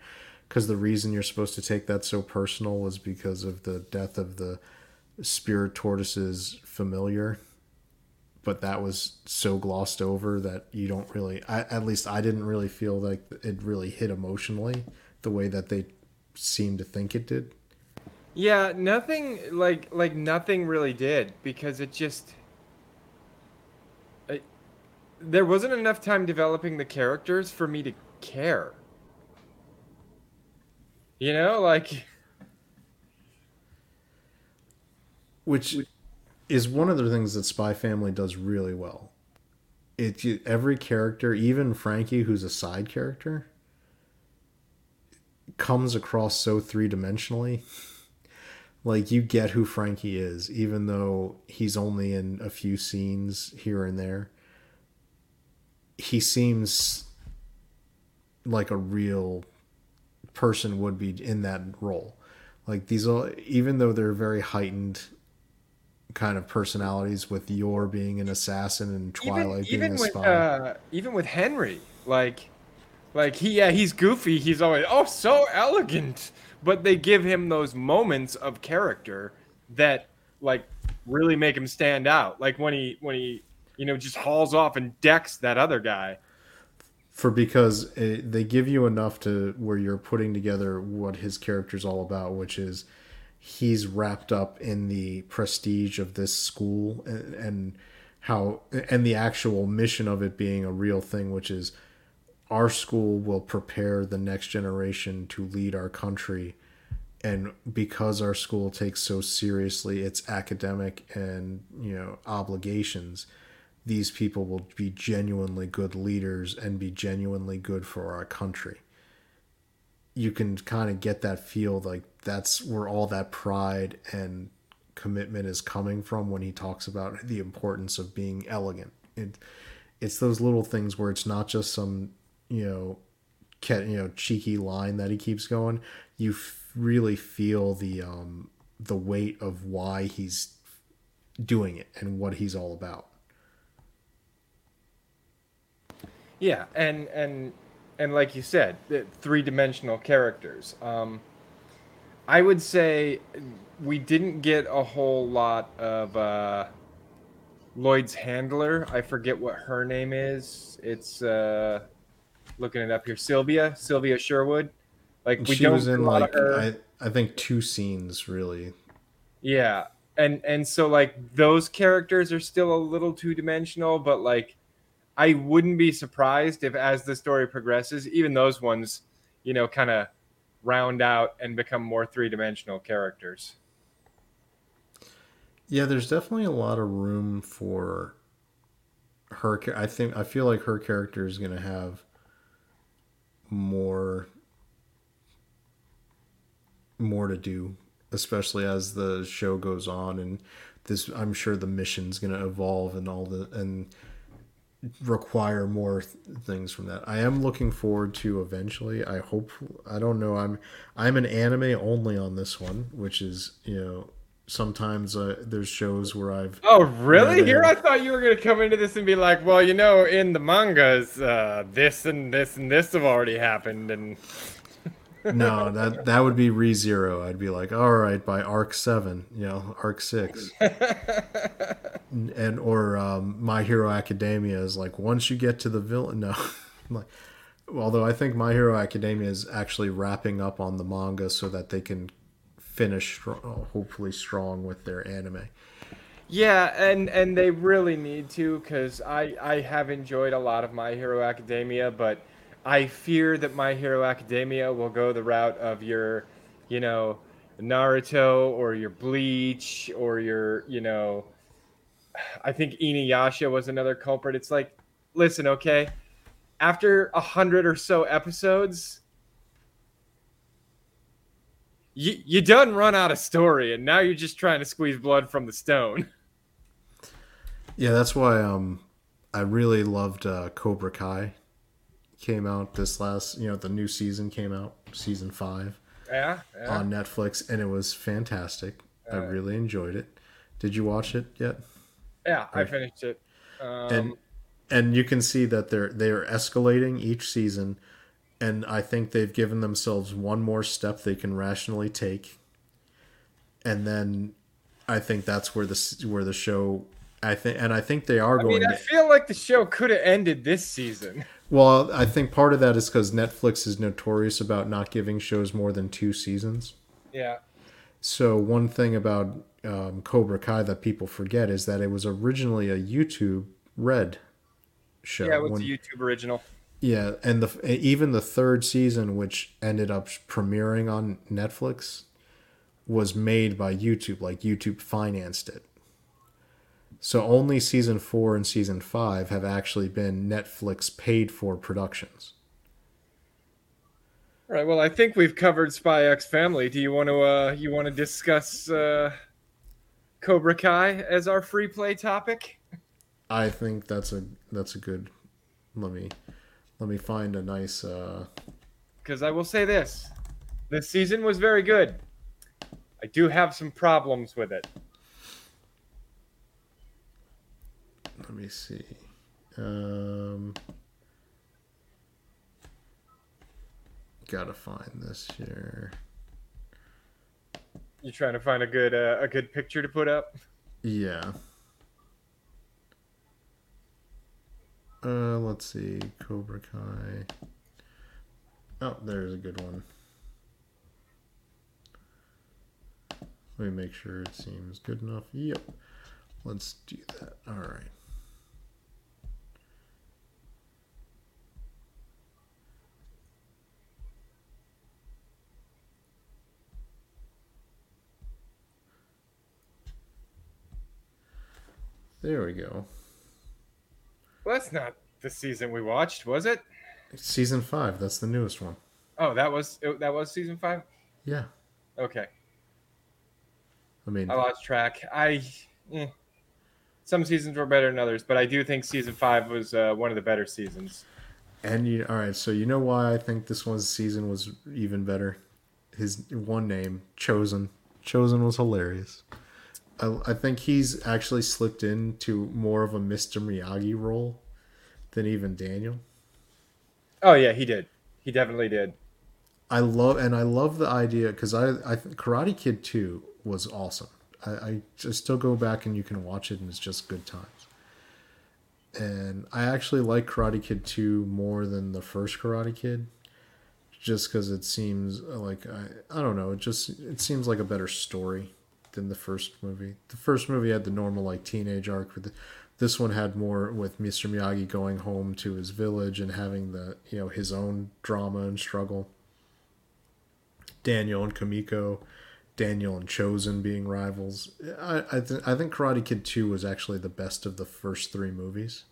[SPEAKER 1] Because the reason you're supposed to take that so personal was because of the death of the spirit tortoise's familiar. But that was so glossed over that you don't really I, at least i didn't really feel like it really hit emotionally the way that they seemed to think it did
[SPEAKER 2] yeah, nothing like like nothing really did because it just I, there wasn't enough time developing the characters for me to care. You know, like
[SPEAKER 1] which is one of the things that Spy Family does really well. It every character, even Franky, who's a side character, comes across so three dimensionally like you get who Franky is, even though he's only in a few scenes here and there. He seems like a real person would be in that role. Like these, all, even though they're very heightened kind of personalities, with Yor being an assassin and Twilight even, being even a
[SPEAKER 2] spy. With, uh, even with Henry, like, like he, yeah, he's goofy. He's always oh so elegant but they give him those moments of character that like really make him stand out. Like when he when he you know just hauls off and decks that other guy.
[SPEAKER 1] For because it, they give you enough to where you're putting together what his character's all about, which is he's wrapped up in the prestige of this school and, and how and the actual mission of it being a real thing, which is our school will prepare the next generation to lead our country. And because our school takes so seriously its academic and you know obligations these people will be genuinely good leaders and be genuinely good for our country. You can kind of get that feel like that's where all that pride and commitment is coming from when he talks about the importance of being elegant. It, it's those little things where it's not just some you know, you know, cheeky line that he keeps going, you f- really feel the um, the weight of why he's doing it and what he's all about.
[SPEAKER 2] Yeah, and and and like you said, three dimensional characters. Um, I would say we didn't get a whole lot of uh, Loid's handler. I forget what her name is. It's uh, looking it up here. Sylvia, Sylvia Sherwood.
[SPEAKER 1] Like we she don't was in like I, I think two scenes really.
[SPEAKER 2] Yeah, and and so like those characters are still a little two dimensional, but like I wouldn't be surprised if as the story progresses, even those ones, you know, kind of round out and become more three dimensional characters.
[SPEAKER 1] Yeah, there's definitely a lot of room for her. I think I feel like her character is going to have more more to do, especially as the show goes on and this I'm sure the mission's going to evolve and all the and require more th- things from that. I am looking forward to eventually. I hope I don't know. I'm I'm an anime only on this one, which is, you know, sometimes uh, there's shows where I've.
[SPEAKER 2] Oh, really? Here, I thought you were gonna come into this and be like, well, you know, in the mangas, uh, this and this and this have already happened, and.
[SPEAKER 1] no, that that would be re zero. I'd be like, all right, by arc seven, you know, arc six, and or um, My Hero Academia is like once you get to the villain. No, like, although I think My Hero Academia is actually wrapping up on the manga so that they can finish hopefully strong with their anime.
[SPEAKER 2] Yeah, and and they really need to because I I have enjoyed a lot of My Hero Academia, but I fear that My Hero Academia will go the route of your, you know, Naruto or your Bleach or your, you know, I think Inuyasha was another culprit. It's like, listen, okay, after a hundred or so episodes, you you done run out of story, and now you're just trying to squeeze blood from the stone.
[SPEAKER 1] Yeah, that's why um, I really loved uh, Cobra Kai. Came out this last, you know, the new season came out, season five
[SPEAKER 2] Yeah, yeah.
[SPEAKER 1] on Netflix, and it was fantastic. I really enjoyed it. Did you watch it yet?
[SPEAKER 2] Yeah, I finished it. Um,
[SPEAKER 1] and and you can see that they're they are escalating each season and i think they've given themselves one more step they can rationally take and then i think that's where the where the show i think and i think they are going.
[SPEAKER 2] I
[SPEAKER 1] going
[SPEAKER 2] mean, I
[SPEAKER 1] to
[SPEAKER 2] feel like the show could have ended this season.
[SPEAKER 1] well i think part of that is because netflix is notorious about not giving shows more than two seasons
[SPEAKER 2] Yeah.
[SPEAKER 1] so one thing about um, cobra kai that people forget is that it was originally a youtube red show
[SPEAKER 2] Yeah, it was
[SPEAKER 1] when-
[SPEAKER 2] a YouTube original.
[SPEAKER 1] Yeah, and the even the third season, which ended up premiering on Netflix, was made by YouTube. Like YouTube financed it. So only season four and season five have actually been Netflix paid for productions.
[SPEAKER 2] All right. Well, I think we've covered Spy X Family. Do you want to uh you want to discuss uh Cobra Kai as our free play topic?
[SPEAKER 1] I think that's a that's a good. Let me let me find a nice. uh
[SPEAKER 2] Because I will say this: this season was very good. I do have some problems with it.
[SPEAKER 1] Let me see. Um, gotta find this here.
[SPEAKER 2] You trying to find a good uh, a good picture to put up?
[SPEAKER 1] Yeah. Uh, let's see. Cobra Kai. Oh, there's a good one. Let me make sure it seems good enough. Yep. Let's do that. All right. There we go.
[SPEAKER 2] Well, that's not the season we watched, was it?
[SPEAKER 1] Season five. That's the newest one.
[SPEAKER 2] Oh, that was that was season five.
[SPEAKER 1] Yeah.
[SPEAKER 2] Okay,
[SPEAKER 1] I mean,
[SPEAKER 2] I lost track. I eh. some seasons were better than others, but I do think season five was uh, one of the better seasons.
[SPEAKER 1] And you, all right, so you know why I think this one's season was even better? His one name, Chozen. Chozen was hilarious. I, I think he's actually slipped into more of a Mr. Miyagi role than even Daniel.
[SPEAKER 2] Oh yeah, he did. He definitely did.
[SPEAKER 1] I love and I love the idea because I I Karate Kid Two was awesome. I, I just still go back and you can watch it and it's just good times. And I actually like Karate Kid Two more than the first Karate Kid, just because it seems like I I don't know it just it seems like a better story than the first movie. The first movie had the normal like teenage arc with the, this one had more with Mr. Miyagi going home to his village and having the you know his own drama and struggle. Daniel and Kumiko, Daniel and Chozen being rivals. I I, th- I think Karate Kid Two was actually the best of the first three movies.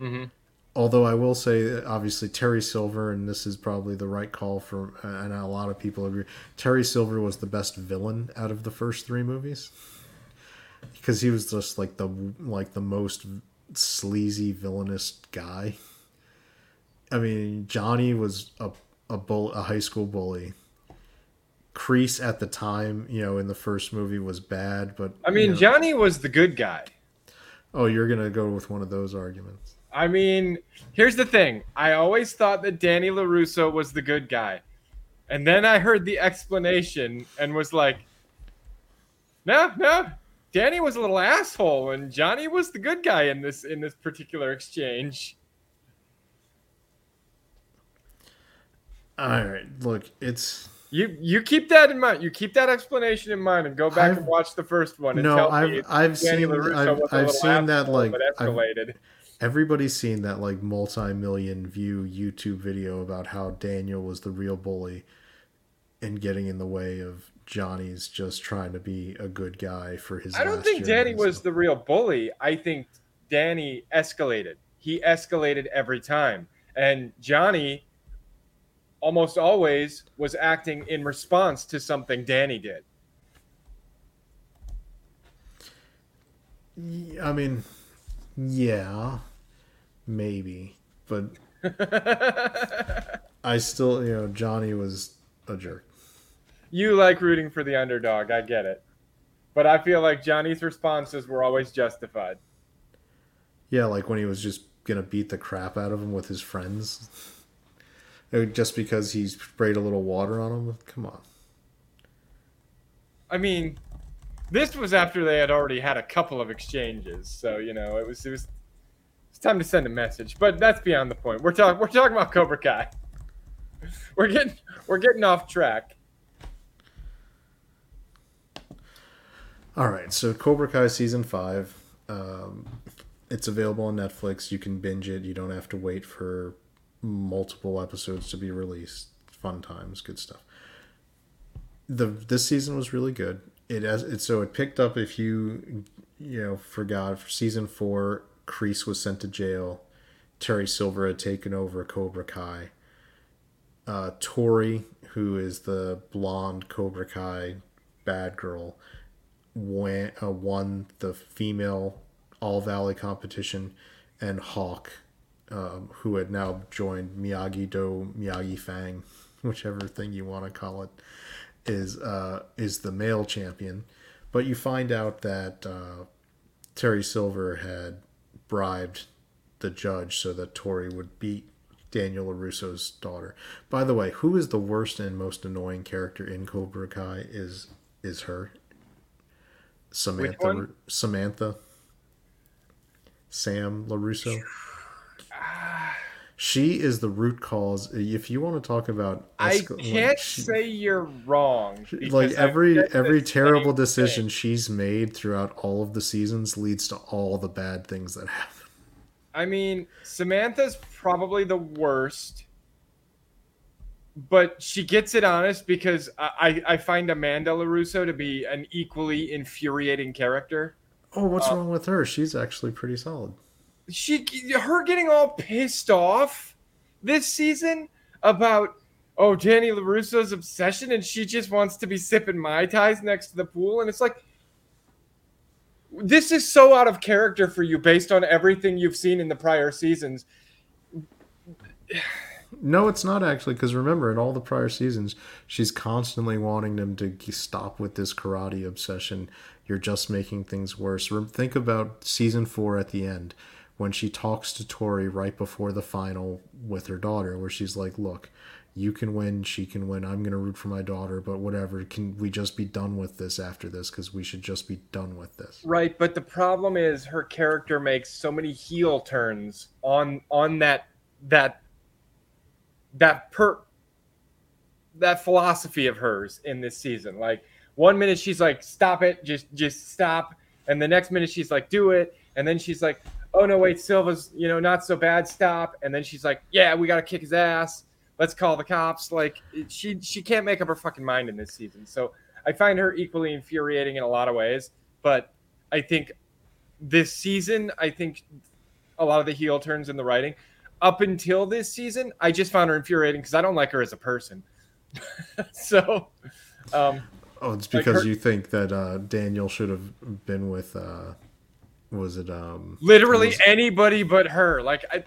[SPEAKER 2] Mm-hmm.
[SPEAKER 1] Although I will say, obviously Terry Silver, and this is probably the right call for, and a lot of people agree. Terry Silver was the best villain out of the first three movies because he was just like the like the most sleazy villainous guy. I mean, Johnny was a a bull, a high school bully. Kreese at the time, you know, in the first movie was bad, but
[SPEAKER 2] I mean,
[SPEAKER 1] you know-
[SPEAKER 2] Johnny was the good guy.
[SPEAKER 1] oh, you're gonna go with one of those arguments.
[SPEAKER 2] I mean, here's the thing. I always thought that Danny LaRusso was the good guy. And then I heard the explanation and was like, no, no. Danny was a little asshole and Johnny was the good guy in this in this particular exchange.
[SPEAKER 1] All right, look, it's
[SPEAKER 2] You you keep that in mind. You keep that explanation in mind, and go back
[SPEAKER 1] I've-
[SPEAKER 2] and watch the first one. And
[SPEAKER 1] No, I've I've
[SPEAKER 2] Danny
[SPEAKER 1] seen
[SPEAKER 2] LaRusso
[SPEAKER 1] I've, I've seen that like
[SPEAKER 2] but
[SPEAKER 1] I've,
[SPEAKER 2] escalated.
[SPEAKER 1] Everybody's seen that like multi-million view YouTube video about how Daniel was the real bully and getting in the way of Johnny's just trying to be a good guy for his.
[SPEAKER 2] I don't think Danny was the real bully. I think Danny escalated. He escalated every time. And Johnny almost always was acting in response to something Danny did.
[SPEAKER 1] I mean, yeah, maybe, but I still, you know, Johnny was a jerk.
[SPEAKER 2] you like rooting for the underdog. I get it. But I feel like Johnny's responses were always justified.
[SPEAKER 1] Yeah, like when he was just gonna beat the crap out of him with his friends, just because he sprayed a little water on him. Come on.
[SPEAKER 2] I mean, this was after they had already had a couple of exchanges, so you know it was it was time to send a message. But that's beyond the point. We're talking we're talking about Cobra Kai. We're getting we're getting off track.
[SPEAKER 1] All right, so Cobra Kai season five. Um, it's available on Netflix. You can binge it. You don't have to wait for multiple episodes to be released. Fun times, good stuff. The this season was really good. It has it so it picked up if you you know forgot for season four. Kreese was sent to jail. Terry Silver had taken over Cobra Kai. Uh, Tori, who is the blonde Cobra Kai bad girl, won, uh, won the female All Valley competition, and Hawk, um, who had now joined Miyagi Do Miyagi Fang, whichever thing you want to call it, is uh, is the male champion. But you find out that uh, Terry Silver had bribed the judge so that Tori would beat Daniel LaRusso's daughter. By the way, who is the worst and most annoying character in Cobra Kai is is her. Samantha? Samantha Sam LaRusso. Ah, She is the root cause. If you want to talk about
[SPEAKER 2] I
[SPEAKER 1] escal- like,
[SPEAKER 2] can't
[SPEAKER 1] she-
[SPEAKER 2] say you're wrong.
[SPEAKER 1] like every every terrible decision
[SPEAKER 2] thing.
[SPEAKER 1] she's made throughout all of the seasons leads to all the bad things that happen.
[SPEAKER 2] I mean, Samantha's probably the worst, but she gets it honest because I, I I find Amanda LaRusso to be an equally infuriating character.
[SPEAKER 1] Oh, what's
[SPEAKER 2] Uh,
[SPEAKER 1] wrong with her? She's actually pretty solid.
[SPEAKER 2] She, her getting all pissed off this season about oh Danny LaRusso's obsession, and she just wants to be sipping mai tais next to the pool, and it's like. This is so out of character for you based on everything you've seen in the prior seasons.
[SPEAKER 1] No, it's not actually because remember in all the prior seasons, she's constantly wanting them to stop with this karate obsession. You're just making things worse. Think about season four at the end when she talks to Tori right before the final with her daughter, where she's like, "Look, you can win, she can win. I'm gonna root for my daughter, but whatever. Can we just be done with this after this? Because we should just be done with this."
[SPEAKER 2] Right, but the problem is her character makes so many heel turns on on that that that per that philosophy of hers in this season. Like one minute she's like, "Stop it, just just stop," and the next minute she's like, "Do it," and then she's like, "Oh no, wait, Silver's you know not so bad, stop," and then she's like, "Yeah, we gotta kick his ass. Let's call the cops." Like she she can't make up her fucking mind in this season. So I find her equally infuriating in a lot of ways, but I think this season, I think a lot of the heel turns in the writing. Up until this season, I just found her infuriating because I don't like her as a person. so, um,
[SPEAKER 1] Oh, it's
[SPEAKER 2] Like
[SPEAKER 1] because
[SPEAKER 2] her-
[SPEAKER 1] you think that uh, Daniel should have been with. Uh, was it um?
[SPEAKER 2] literally
[SPEAKER 1] was-
[SPEAKER 2] anybody but her. Like, I,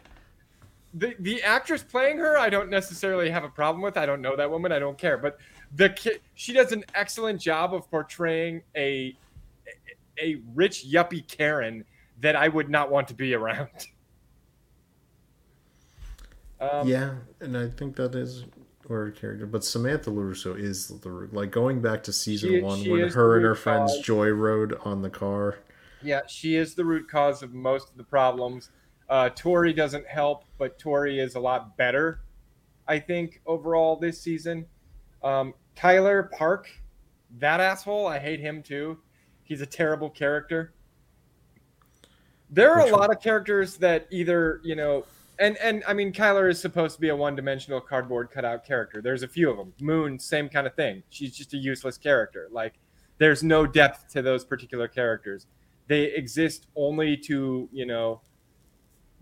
[SPEAKER 2] the the actress playing her, I don't necessarily have a problem with. I don't know that woman. I don't care. But the ki- she does an excellent job of portraying a a rich yuppie Karen that I would not want to be around. Um,
[SPEAKER 1] yeah, and I think that is her character. But Samantha Larusso is the like going back to season
[SPEAKER 2] She-
[SPEAKER 1] one
[SPEAKER 2] she
[SPEAKER 1] when her and her friends
[SPEAKER 2] cause.
[SPEAKER 1] joy rode on the car.
[SPEAKER 2] Yeah, she is the root cause of most of the problems. Uh, Tori doesn't help, but Tori is a lot better, I think, overall this season. Um, Kyler Park, that asshole, I hate him too. He's a terrible character. There are
[SPEAKER 1] Which
[SPEAKER 2] a
[SPEAKER 1] one?
[SPEAKER 2] lot of characters that either, you know, and and I mean Kyler is supposed to be a one-dimensional cardboard cutout character. There's a few of them. Moon, same kind of thing. She's just a useless character. Like there's no depth to those particular characters. They exist only to, you know,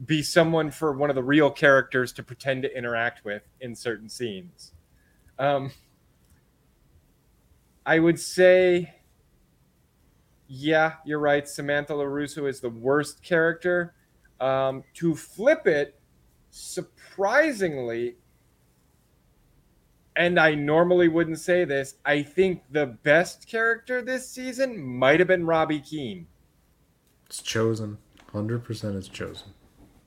[SPEAKER 2] be someone for one of the real characters to pretend to interact with in certain scenes. Um, I would say, yeah, you're right. Samantha LaRusso is the worst character. Um, to flip it, surprisingly, and I normally wouldn't say this, I think the best character this season might have been Robby Keene.
[SPEAKER 1] It's Chozen. Hundred percent, it's Chozen.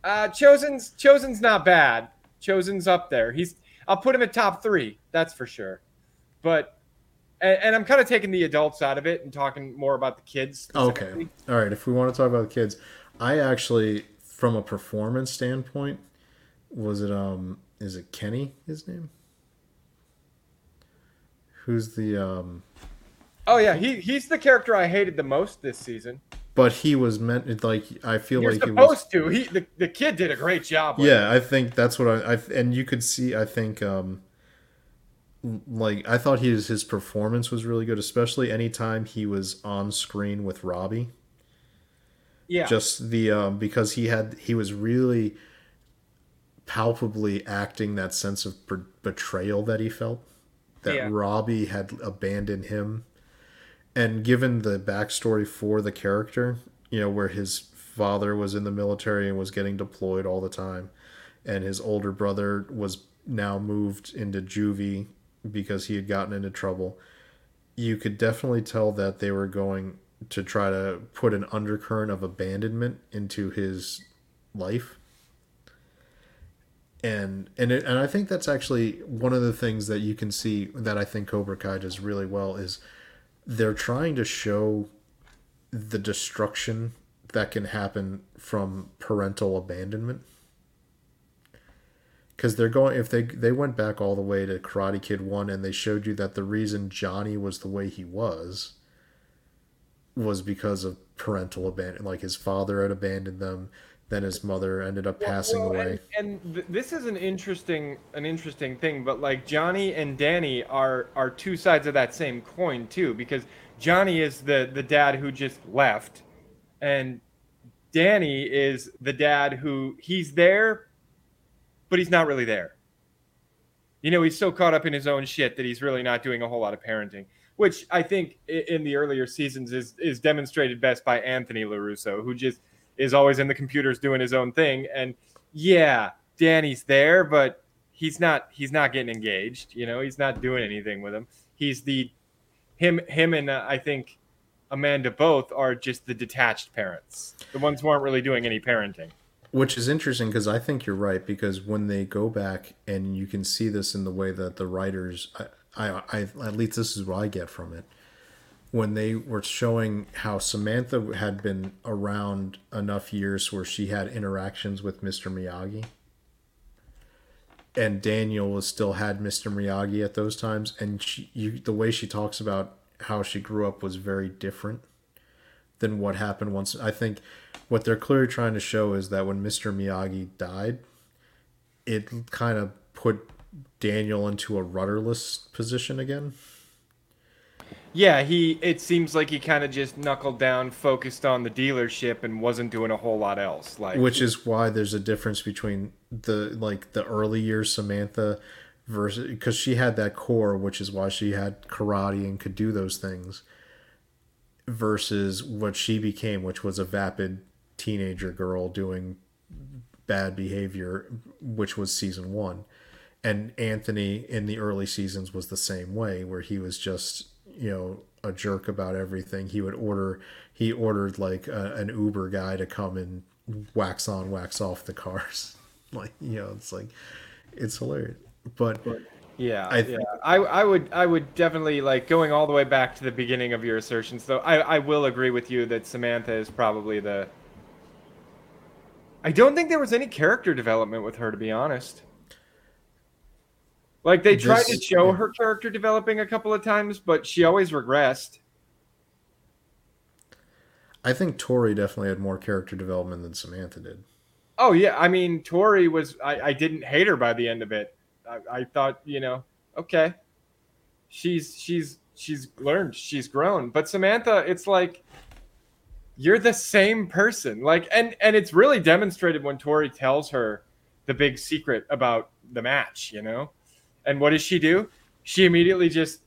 [SPEAKER 2] Uh, Chozen's Chozen's not bad. Chozen's up there. He's I'll put him at top three. That's for sure. But and, and I'm kind of taking the adults out of it and talking more about the kids.
[SPEAKER 1] Okay. All right. If we want to talk about the kids, I actually, from a performance standpoint, was it um, is it Kenny? His name? Who's the um?
[SPEAKER 2] Oh yeah, he he's the character I hated the most this season.
[SPEAKER 1] But he was meant like I feel
[SPEAKER 2] You're
[SPEAKER 1] like he was supposed
[SPEAKER 2] to. He the, the kid did a great job. it.
[SPEAKER 1] Yeah, I think that's what I, I and you could see. I think um, like I thought his his performance was really good, especially anytime he was on screen with Robby.
[SPEAKER 2] yeah.
[SPEAKER 1] just the um, because he had he was really palpably acting that sense of betrayal that he felt that
[SPEAKER 2] Yeah.
[SPEAKER 1] Robby had abandoned him and given the backstory for the character you know where his father was in the military and was getting deployed all the time and his older brother was now moved into juvie because he had gotten into trouble you could definitely tell that they were going to try to put an undercurrent of abandonment into his life. And and it, and I think that's actually one of the things that you can see that I think Cobra Kai does really well is they're trying to show the destruction that can happen from parental abandonment. Because they're going if they they went back all the way to Karate Kid 1 and they showed you that the reason Johnny was the way he was was because of parental abandon like his father had abandoned them then his mother ended up passing
[SPEAKER 2] Well,
[SPEAKER 1] away
[SPEAKER 2] And, and th- this is an interesting an interesting thing, but like Johnny and Danny are are two sides of that same coin too, because Johnny is the the dad who just left, and Danny is the dad who he's there, but he's not really there. You know, he's so caught up in his own shit that he's really not doing a whole lot of parenting, which I think in the earlier seasons is is demonstrated best by Anthony Larusso, who just is always in the computers doing his own thing. And yeah, Danny's there, but he's not he's not getting engaged. You know, he's not doing anything with him. He's the him him and uh, I think Amanda both are just the detached parents, the ones who aren't really doing any parenting.
[SPEAKER 1] Which is interesting because I think you're right because when they go back and you can see this in the way that the writers, I, I, I at least this is what I get from it. When they were showing how Samantha had been around enough years where she had interactions with Mr. Miyagi, and Daniel was still had Mr. Miyagi at those times, and she, you, the way she talks about how she grew up was very different than what happened once. I think what they're clearly trying to show is that when Mr. Miyagi died, it kind of put Daniel into a rudderless position again.
[SPEAKER 2] Yeah, he. It seems like he kind of just knuckled down, focused on the dealership, and wasn't doing a whole lot else. Like,
[SPEAKER 1] Which is why there's a difference between the like the early years Samantha versus because she had that core, which is why she had karate and could do those things, versus what she became, which was a vapid teenager girl doing bad behavior, which was season one. And Anthony in the early seasons was the same way, where he was just, you know, a jerk about everything. He would order, he ordered like a, an Uber guy to come and wax on, wax off the cars. like, you know, it's like, it's hilarious. But
[SPEAKER 2] Yeah,
[SPEAKER 1] I
[SPEAKER 2] I,
[SPEAKER 1] th-
[SPEAKER 2] yeah. I, I would I would definitely like going all the way back to the beginning of your assertions though. I, I will agree with you that Samantha is probably the I don't think there was any character development with her to be honest. Like they tried
[SPEAKER 1] This-
[SPEAKER 2] to show her character developing a couple of times, but she always regressed.
[SPEAKER 1] I think Tori definitely had more character development than Samantha did.
[SPEAKER 2] Oh yeah, I mean Tori was. I, I didn't hate her by the end of it. I, I thought you know, okay, she's she's she's learned, she's grown. But Samantha, it's like you're the same person. Like, and and it's really demonstrated when Tori tells her the big secret about the match. You know, and what does she do? She immediately just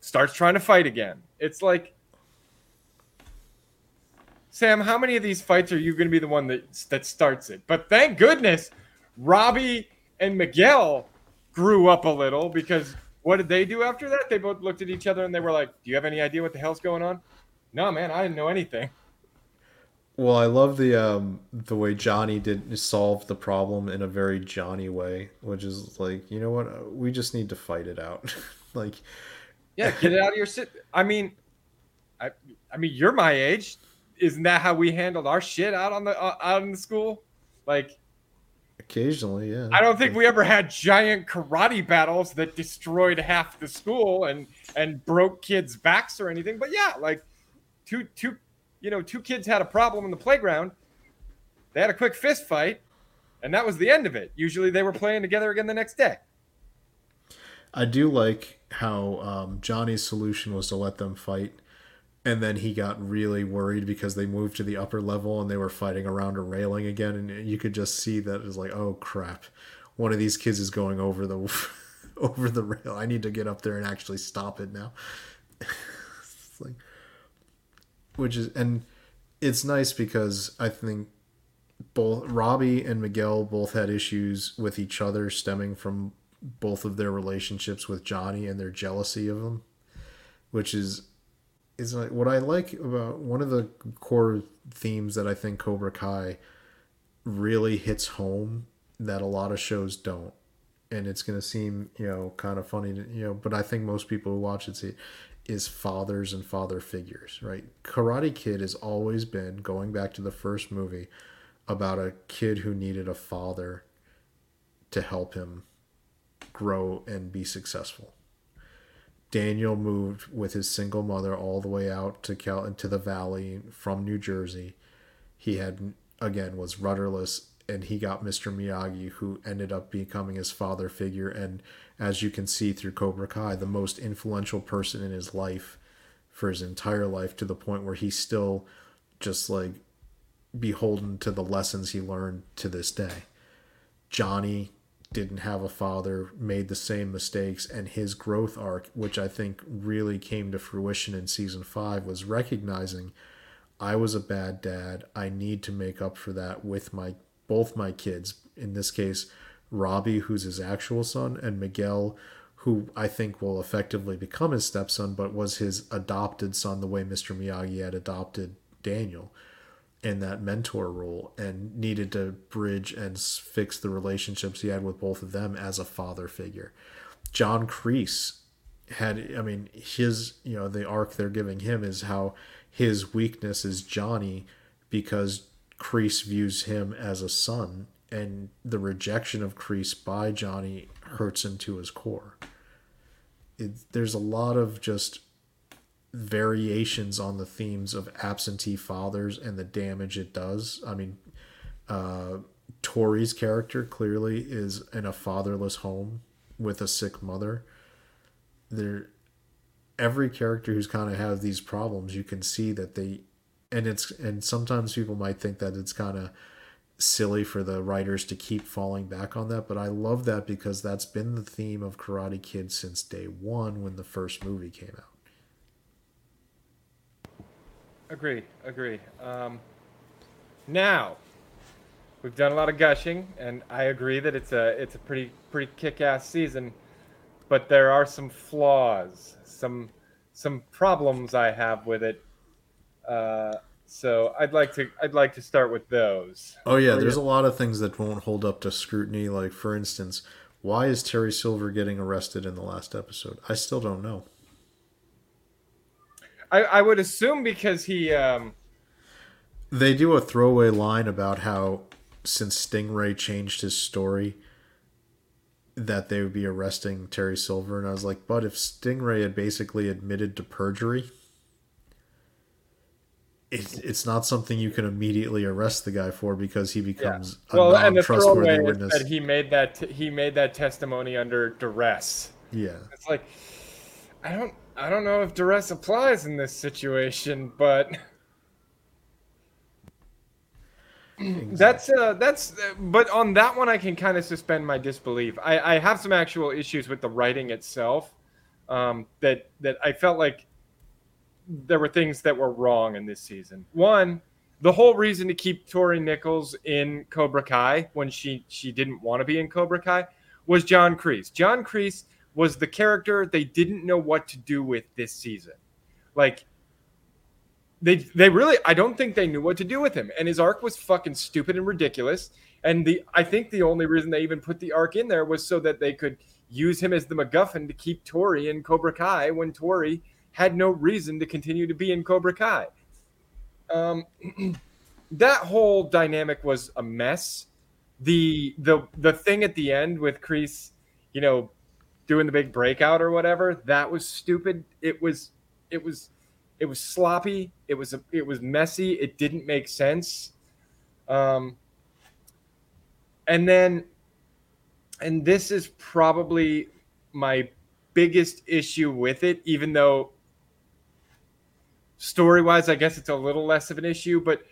[SPEAKER 2] starts trying to fight again. It's like. Sam, how many of these fights are you going to be the one that that starts it? But thank goodness, Robby and Miguel grew up a little because what did they do after that? They both looked at each other and they were like, "Do you have any idea what the hell's going on?" No, man, I didn't know anything.
[SPEAKER 1] Well, I love the um the way Johnny did solve the problem in a very Johnny way, which is like, you know what, Uh, we just need to fight it out. like,
[SPEAKER 2] Yeah, get it out of your sit. I mean, I I mean, you're my age. Isn't that how we handled our shit out on the uh, out in the school? Like,
[SPEAKER 1] occasionally, yeah.
[SPEAKER 2] I don't think we ever had giant karate battles that destroyed half the school and and broke kids' backs or anything. But yeah, like two two you know, two kids had a problem in the playground. They had a quick fist fight, and that was the end of it. Usually they were playing together again the next day.
[SPEAKER 1] I do like how um, Johnny's solution was to let them fight, and then he got really worried because they moved to the upper level and they were fighting around a railing again, and you could just see that it was like, oh crap, one of these kids is going over the over the rail. I need to get up there and actually stop it now. it's like, which is and it's nice because I think both Robby and Miguel both had issues with each other stemming from both of their relationships with Johnny and their jealousy of him, which is is like what I like about one of the core themes that I think Cobra Kai really hits home that a lot of shows don't. And it's going to seem, you know, kind of funny, to, you know, but I think most people who watch it see is fathers and father figures, right? Karate Kid has always been going back to the first movie about a kid who needed a father to help him grow and be successful. Daniel moved with his single mother all the way out to Cal to the valley from New Jersey. He had again was rudderless and he got Mr. Miyagi who ended up becoming his father figure and as you can see through Cobra Kai the most influential person in his life for his entire life to the point where he's still just like beholden to the lessons he learned to this day. Johnny didn't have a father, made the same mistakes, and his growth arc, which I think really came to fruition in season five, was recognizing I was a bad dad. I need to make up for that with my both my kids. In this case, Robby, who's his actual son, and Miguel, who I think will effectively become his stepson, but was his adopted son the way Mr. Miyagi had adopted Daniel in that mentor role and needed to bridge and fix the relationships he had with both of them as a father figure. John Kreese had, I mean, his, you know, the arc they're giving him is how his weakness is Johnny because Kreese views him as a son and the rejection of Kreese by Johnny hurts him to his core. It, there's a lot of just variations on the themes of absentee fathers and the damage it does. I mean, uh, Tori's character clearly is in a fatherless home with a sick mother. There, every character who's kind of has these problems, you can see that they, and it's and sometimes people might think that it's kind of silly for the writers to keep falling back on that, but I love that because that's been the theme of Karate Kid since day one when the first movie came out.
[SPEAKER 2] Agree, agree. Um, now, we've done a lot of gushing, and I agree that it's a it's a pretty pretty kick-ass season, but there are some flaws, some some problems I have with it. Uh, so I'd like to I'd like to start with those.
[SPEAKER 1] Oh yeah, there's a lot of things that won't hold up to scrutiny. Like for instance, why is Terry Silver getting arrested in the last episode? I still don't know.
[SPEAKER 2] I, I would assume because he um,
[SPEAKER 1] They do a throwaway line about how since Stingray changed his story, that they would be arresting Terry Silver, and I was like, but if Stingray had basically admitted to perjury, it, it's not something you can immediately arrest the guy for because he becomes
[SPEAKER 2] yeah. well,
[SPEAKER 1] a
[SPEAKER 2] and the throwaway
[SPEAKER 1] witness.
[SPEAKER 2] that he made that t- he made that testimony under duress.
[SPEAKER 1] yeah,
[SPEAKER 2] It's like I don't I don't know if duress applies in this situation, but that's uh that's but on that one I can kind of suspend my disbelief. I I have some actual issues with the writing itself. Um, that that I felt like there were things that were wrong in this season. One, the whole reason to keep Tori Nichols in Cobra Kai when she she didn't want to be in Cobra Kai was John Kreese. John Kreese was the character they didn't know what to do with this season. Like they they really I don't think they knew what to do with him. And his arc was fucking stupid and ridiculous. And the I think the only reason they even put the arc in there was so that they could use him as the MacGuffin to keep Tori in Cobra Kai when Tori had no reason to continue to be in Cobra Kai. Um, that whole dynamic was a mess. The the the thing at the end with Kreese, you know, doing the big breakout or whatever, that was stupid. It was it was it was sloppy. It was it was messy. It didn't make sense. Um, and then, and this is probably my biggest issue with it, even though story wise, I guess it's a little less of an issue, but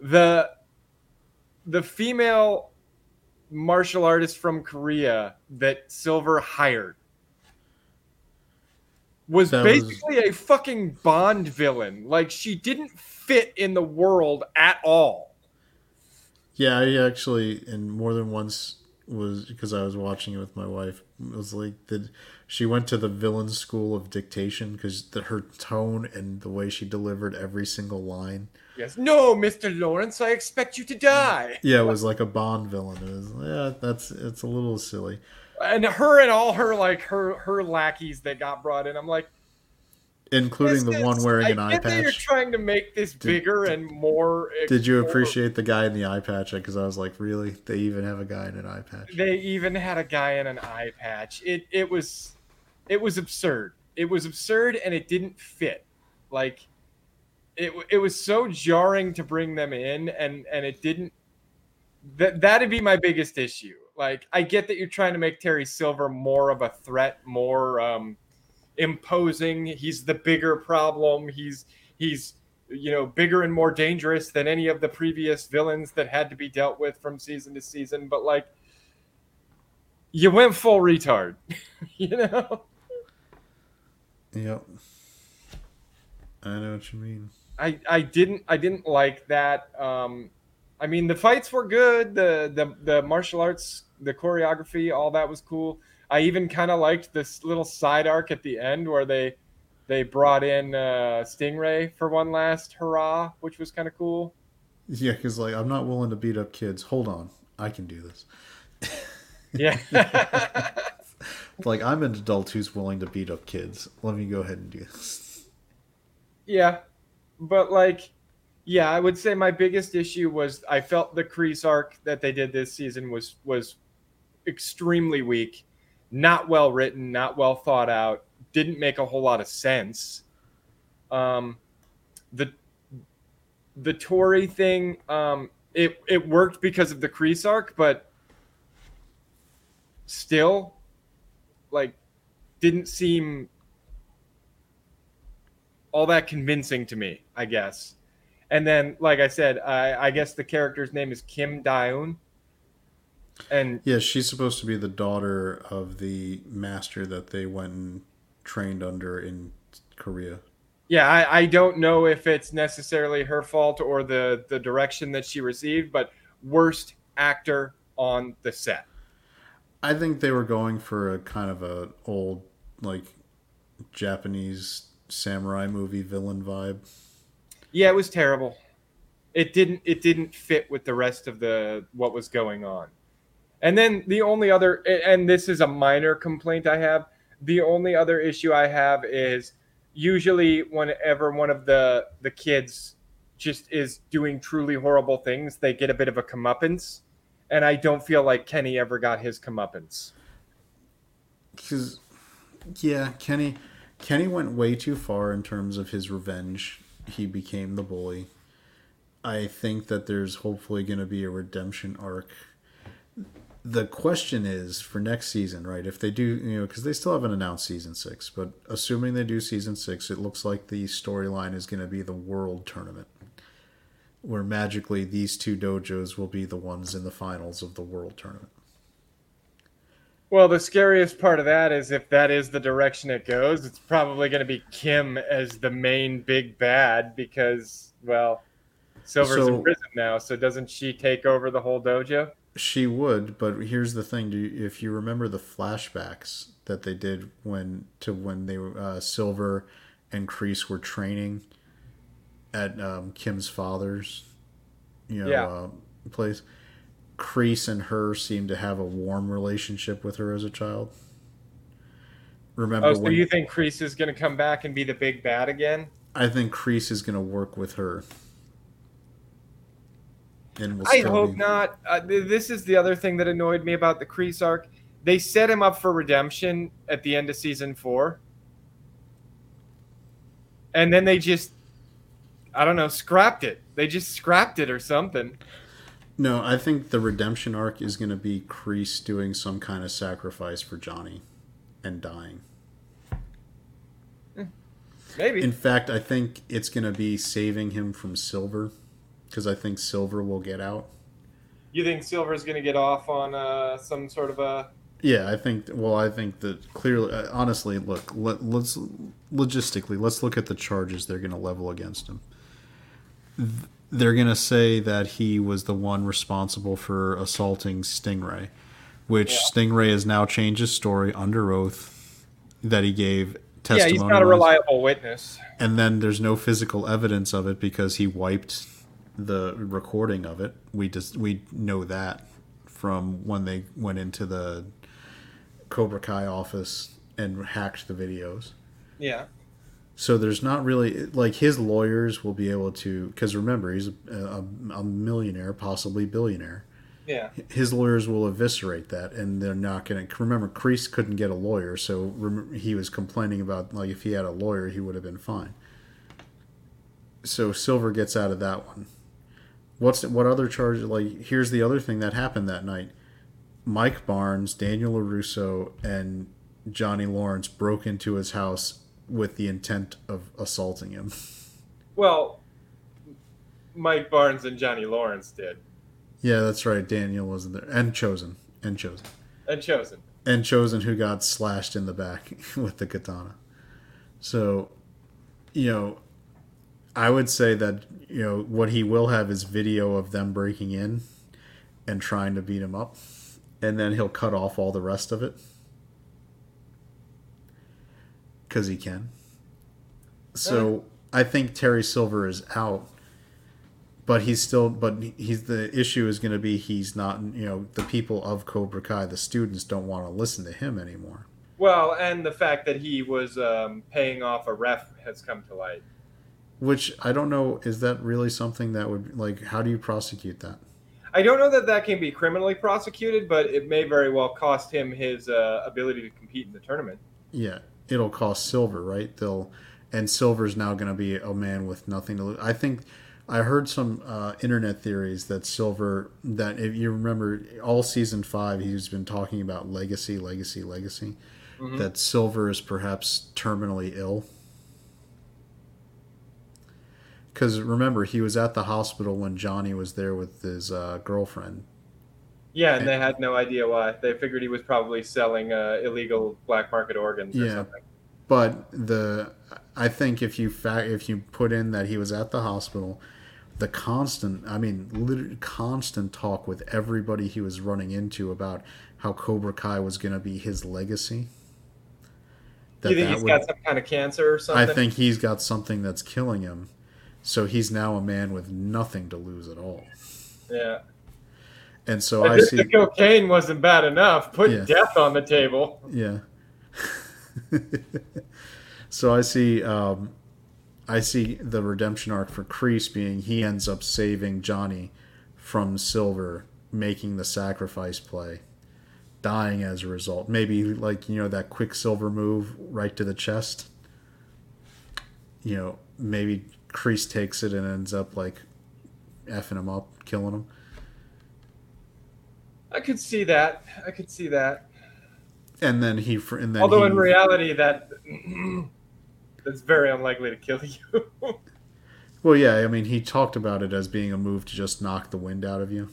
[SPEAKER 2] the the female martial artist from Korea that Silver hired was
[SPEAKER 1] That
[SPEAKER 2] basically a fucking Bond villain. Like she didn't fit in the world at all.
[SPEAKER 1] yeah. I actually, and more than once was because I was watching it with my wife. It was like that she went to the villain school of dictation because her tone and the way she delivered every single line.
[SPEAKER 2] Yes. No, Mr. Lawrence, I expect you to die.
[SPEAKER 1] Yeah, it was like a Bond villain. It was, yeah, that's it's a little silly.
[SPEAKER 2] And her and all her like her her lackeys that got brought in. I'm like,
[SPEAKER 1] including the one wearing
[SPEAKER 2] I
[SPEAKER 1] an eye
[SPEAKER 2] that You're trying to make this bigger and more.
[SPEAKER 1] Did you appreciate the guy in the eye patch? Because I was like, really? They even have a guy in an eye patch?
[SPEAKER 2] They even had a guy in an eye patch. It it was it was absurd. It was absurd and it didn't fit. Like it it was so jarring to bring them in and and it didn't that that'd be my biggest issue. Like I get that you're trying to make Terry Silver more of a threat, more um imposing. He's the bigger problem. He's he's you know bigger and more dangerous than any of the previous villains that had to be dealt with from season to season, but like you went full retard. you know?
[SPEAKER 1] Yep. I know what you mean.
[SPEAKER 2] I I didn't I didn't like that. Um, I mean, the fights were good. The the the martial arts, the choreography, all that was cool. I even kind of liked this little side arc at the end where they they brought in uh, Stingray for one last hurrah, which was kind of cool.
[SPEAKER 1] Yeah, because like I'm not willing to beat up kids. Hold on, I can do this.
[SPEAKER 2] Yeah.
[SPEAKER 1] Like I'm an adult who's willing to beat up kids. Let me go ahead and do this.
[SPEAKER 2] Yeah, but like, yeah, I would say my biggest issue was I felt the Kreese arc that they did this season was was extremely weak, not well written, not well thought out, didn't make a whole lot of sense. Um, the the Tori thing, um, it it worked because of the Kreese arc, but still, like, didn't seem all that convincing to me, I guess. And then, like I said, I, I guess the character's name is Kim Daeun. And
[SPEAKER 1] Yeah, she's supposed to be the daughter of the master that they went and trained under in Korea.
[SPEAKER 2] yeah, I, I don't know if it's necessarily her fault or the, the direction that she received, but worst actor on the set.
[SPEAKER 1] I think they were going for a kind of a old like Japanese samurai movie villain vibe.
[SPEAKER 2] Yeah, it was terrible. It didn't it didn't fit with the rest of the what was going on. And then the only other and this is a minor complaint I have, the only other issue I have is usually whenever one of the the kids just is doing truly horrible things, they get a bit of a comeuppance. And I don't feel like Kenny ever got his comeuppance.
[SPEAKER 1] because yeah, Kenny Kenny went way too far in terms of his revenge. He became the bully. I think that there's hopefully going to be a redemption arc. The question is for next season, right? If they do, you know, because they still haven't announced season six, but assuming they do season six, it looks like the storyline is going to be the world tournament, where magically these two dojos will be the ones in the finals of the world tournament.
[SPEAKER 2] Well, the scariest part of that is if that is the direction it goes, it's probably going to be Kim as the main big bad because, well, Silver's
[SPEAKER 1] So-
[SPEAKER 2] in prison now, so doesn't she take over the whole dojo?
[SPEAKER 1] She would, but here's the thing: do you, if you remember the flashbacks that they did when to when they were uh, Silver and Kreese were training at um, Kim's father's, you know,
[SPEAKER 2] Yeah.
[SPEAKER 1] uh, place. Kreese and her seem to have a warm relationship with her as a child. Remember
[SPEAKER 2] Oh, so
[SPEAKER 1] when
[SPEAKER 2] you think Kreese is going to come back and be the big bad again?
[SPEAKER 1] I think Kreese is going to work with her. And will
[SPEAKER 2] I hope
[SPEAKER 1] be-
[SPEAKER 2] not. Uh, th- this is the other thing that annoyed me about the Kreese arc. They set him up for redemption at the end of season four. And then they just, I don't know, scrapped it. They just scrapped it or something.
[SPEAKER 1] No, I think the redemption arc is going to be Kreese doing some kind of sacrifice for Johnny and dying.
[SPEAKER 2] Maybe.
[SPEAKER 1] In fact, I think it's going to be saving him from Silver because I think Silver will get out.
[SPEAKER 2] you think Silver's going to get off on uh, some sort of a.
[SPEAKER 1] Yeah, I think. Well, I think that clearly, uh, honestly, look, let, let's logistically let's look at the charges they're going to level against him. Th- They're going to say that he was the one responsible for assaulting Stingray, which
[SPEAKER 2] Yeah.
[SPEAKER 1] Stingray has now changed his story under oath that he gave testimony.
[SPEAKER 2] Yeah, he's not a
[SPEAKER 1] on.
[SPEAKER 2] reliable witness.
[SPEAKER 1] And then there's no physical evidence of it because he wiped the recording of it. We just we know that from when they went into the Cobra Kai office and hacked the videos.
[SPEAKER 2] Yeah.
[SPEAKER 1] So there's not really like his lawyers will be able to because remember he's a, a, a millionaire, possibly billionaire.
[SPEAKER 2] Yeah.
[SPEAKER 1] His lawyers will eviscerate that, and they're not going to remember. Kreese couldn't get a lawyer, so rem- he was complaining about like if he had a lawyer, he would have been fine. So Silver gets out of that one. What's what other charge? Like here's the other thing that happened that night. Mike Barnes, Daniel LaRusso, and Johnny Lawrence broke into his house with the intent of assaulting him.
[SPEAKER 2] Well, Mike Barnes and Johnny Lawrence did.
[SPEAKER 1] yeah, that's right. Daniel wasn't there, and Chozen, and Chozen.
[SPEAKER 2] And Chozen.
[SPEAKER 1] and Chozen who got slashed in the back with the katana. So, you know, I would say that you know what he will have is video of them breaking in and trying to beat him up, and then he'll cut off all the rest of it because he can. So I think Terry Silver is out. But he's still, but he's the issue is going to be he's not, you know, the people of Cobra Kai, the students don't want to listen to him anymore.
[SPEAKER 2] Well, and the fact that he was um, paying off a ref has come to light.
[SPEAKER 1] Which I don't know, is that really something that would like? How do you prosecute that?
[SPEAKER 2] I don't know that that can be criminally prosecuted, but it may very well cost him his uh, ability to compete in the tournament.
[SPEAKER 1] Yeah, it'll cost Silver, right? They'll, and Silver's now going to be a man with nothing to lose. I think I heard some uh, internet theories that Silver, that if you remember, all season five, he's been talking about legacy, legacy, legacy.
[SPEAKER 2] Mhm.
[SPEAKER 1] That Silver is perhaps terminally ill. Because remember, he was at the hospital when Johnny was there with his uh, girlfriend.
[SPEAKER 2] Yeah, and they had no idea why. They figured he was probably selling uh, illegal black market organs or
[SPEAKER 1] Yeah.
[SPEAKER 2] something.
[SPEAKER 1] But the I think if you fa- if you put in that he was at the hospital, the constant I mean literally constant talk with everybody he was running into about how Cobra Kai was going to be his legacy.
[SPEAKER 2] Do you think he's got some kind of cancer or something?
[SPEAKER 1] I think he's got something that's killing him. So he's now a man with nothing to lose at all.
[SPEAKER 2] Yeah.
[SPEAKER 1] And so
[SPEAKER 2] If
[SPEAKER 1] I see
[SPEAKER 2] the cocaine wasn't bad enough, put
[SPEAKER 1] Yeah.
[SPEAKER 2] death on the table.
[SPEAKER 1] Yeah. so I see um, I see the redemption arc for Kreese being he ends up saving Johnny from Silver, making the sacrifice play, dying as a result. Maybe like you know that Quicksilver move right to the chest. You know, maybe Kreese takes it and ends up like effing him up, killing him.
[SPEAKER 2] I could see that. I could see that.
[SPEAKER 1] And then he, and then
[SPEAKER 2] although
[SPEAKER 1] he,
[SPEAKER 2] in reality that that's very unlikely to kill you.
[SPEAKER 1] well, yeah, I mean, he talked about it as being a move to just knock the wind out of you.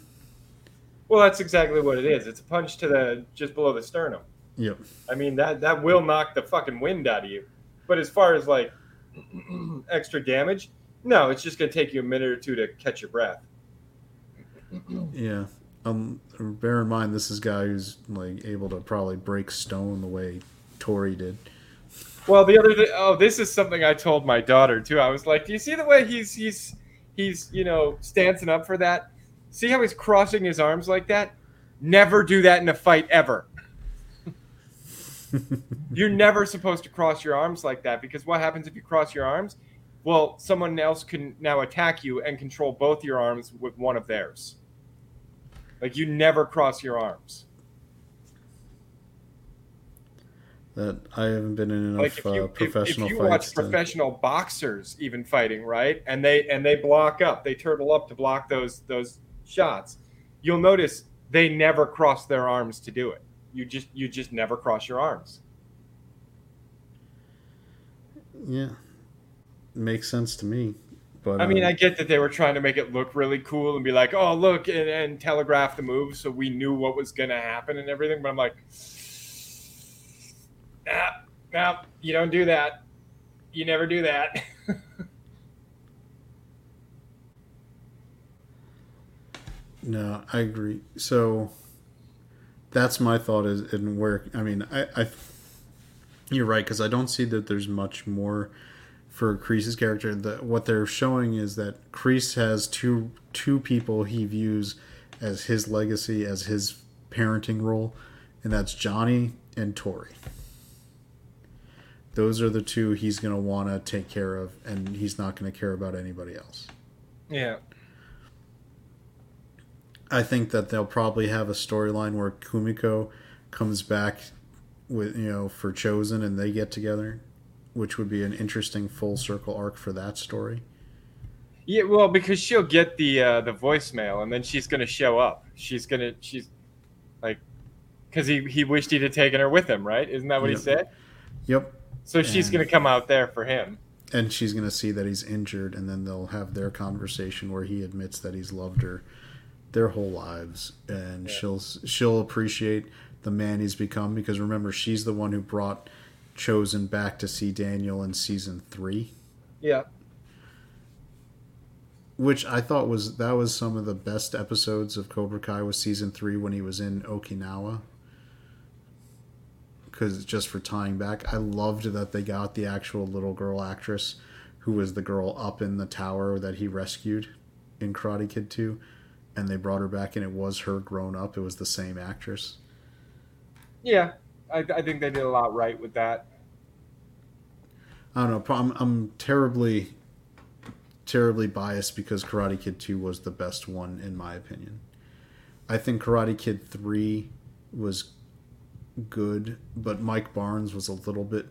[SPEAKER 2] Well, that's exactly what it is. It's a punch to the just below the sternum.
[SPEAKER 1] Yep.
[SPEAKER 2] I mean that that will knock the fucking wind out of you. But as far as like extra damage, no, it's just gonna take you a minute or two to catch your breath.
[SPEAKER 1] yeah. Um, bear in mind this is a guy who's like able to probably break stone the way Tori did.
[SPEAKER 2] Well, the other th- oh, this is something I told my daughter too. I was like, "Do you see the way he's he's he's you know stancing up for that? See how he's crossing his arms like that? Never do that in a fight ever. You're never supposed to cross your arms like that because what happens if you cross your arms? Well, someone else can now attack you and control both your arms with one of theirs. Like you never cross your arms.
[SPEAKER 1] That I haven't been in enough
[SPEAKER 2] like if you,
[SPEAKER 1] uh, professional
[SPEAKER 2] if, if you
[SPEAKER 1] fights.
[SPEAKER 2] watch
[SPEAKER 1] to-
[SPEAKER 2] professional boxers even fighting right and they and they block up they turtle up to block those those shots you'll notice they never cross their arms to do it you just you just never cross your arms
[SPEAKER 1] yeah, makes sense to me. But
[SPEAKER 2] i mean
[SPEAKER 1] um,
[SPEAKER 2] i get that they were trying to make it look really cool and be like oh look and, and telegraph the move so we knew what was going to happen and everything but i'm like nah, nah, you don't do that you never do that
[SPEAKER 1] No, I agree. So that's my thought is in where I mean I, I you're right because I don't see that there's much more for Kreese's character. The, what they're showing is that Kreese has two two people he views as his legacy as his parenting role, and that's Johnny and Tori. Those are the two he's going to want to take care of, and he's not going to care about anybody else.
[SPEAKER 2] yeah
[SPEAKER 1] I think that they'll probably have a storyline where Kumiko comes back with you know for Chozen and they get together, which would be an interesting full circle arc for that story.
[SPEAKER 2] Yeah, well, because she'll get the uh, the voicemail and then she's gonna show up. She's gonna she's like, because he he wished he'd have taken her with him, right? Isn't that what
[SPEAKER 1] Yep.
[SPEAKER 2] he said?
[SPEAKER 1] Yep.
[SPEAKER 2] So she's
[SPEAKER 1] And-
[SPEAKER 2] gonna come out there for him.
[SPEAKER 1] And she's gonna see that he's injured, and then they'll have their conversation where he admits that he's loved her their whole lives, and
[SPEAKER 2] Yeah.
[SPEAKER 1] she'll she'll appreciate the man he's become because remember she's the one who brought Chozen back to see Daniel in season three.
[SPEAKER 2] Yeah.
[SPEAKER 1] which I thought was that was some of the best episodes of Cobra Kai was season three when he was in Okinawa. Because just for tying back, I loved that they got the actual little girl actress who was the girl up in the tower that he rescued in Karate Kid 2. And they brought her back, and it was her grown up. It was the same actress.
[SPEAKER 2] Yeah, I, I think they did a lot right with that.
[SPEAKER 1] I don't know. I'm, I'm terribly, terribly biased because Karate Kid 2 was the best one, in my opinion. I think Karate Kid 3 was good, but Mike Barnes was a little bit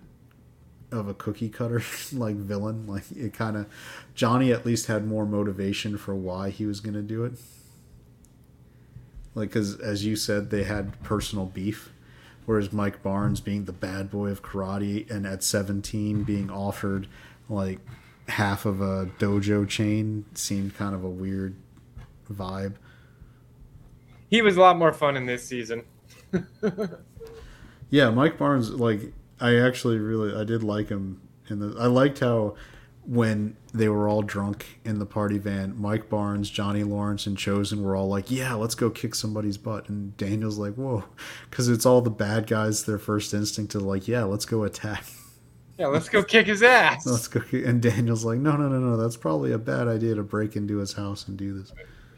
[SPEAKER 1] of a cookie cutter like villain. Like it kind of Johnny at least had more motivation for why he was going to do it. Like cuz as you said they had personal beef whereas Mike Barnes being the bad boy of karate and at 17 being offered like half of a dojo chain seemed kind of a weird vibe.
[SPEAKER 2] He was a lot more fun in this season.
[SPEAKER 1] Yeah, Mike Barnes, like I actually really I did like him in the I liked how when they were all drunk in the party van, Mike Barnes, Johnny Lawrence, and Chozen were all like, "Yeah, let's go kick somebody's butt," and Daniel's like, "Whoa," because it's all the bad guys. Their first instinct to like, "Yeah, let's go attack,
[SPEAKER 2] Yeah, let's go kick his ass.
[SPEAKER 1] let's go," kick. and Daniel's like, "No, no, no, no, that's probably a bad idea to break into his house and do this."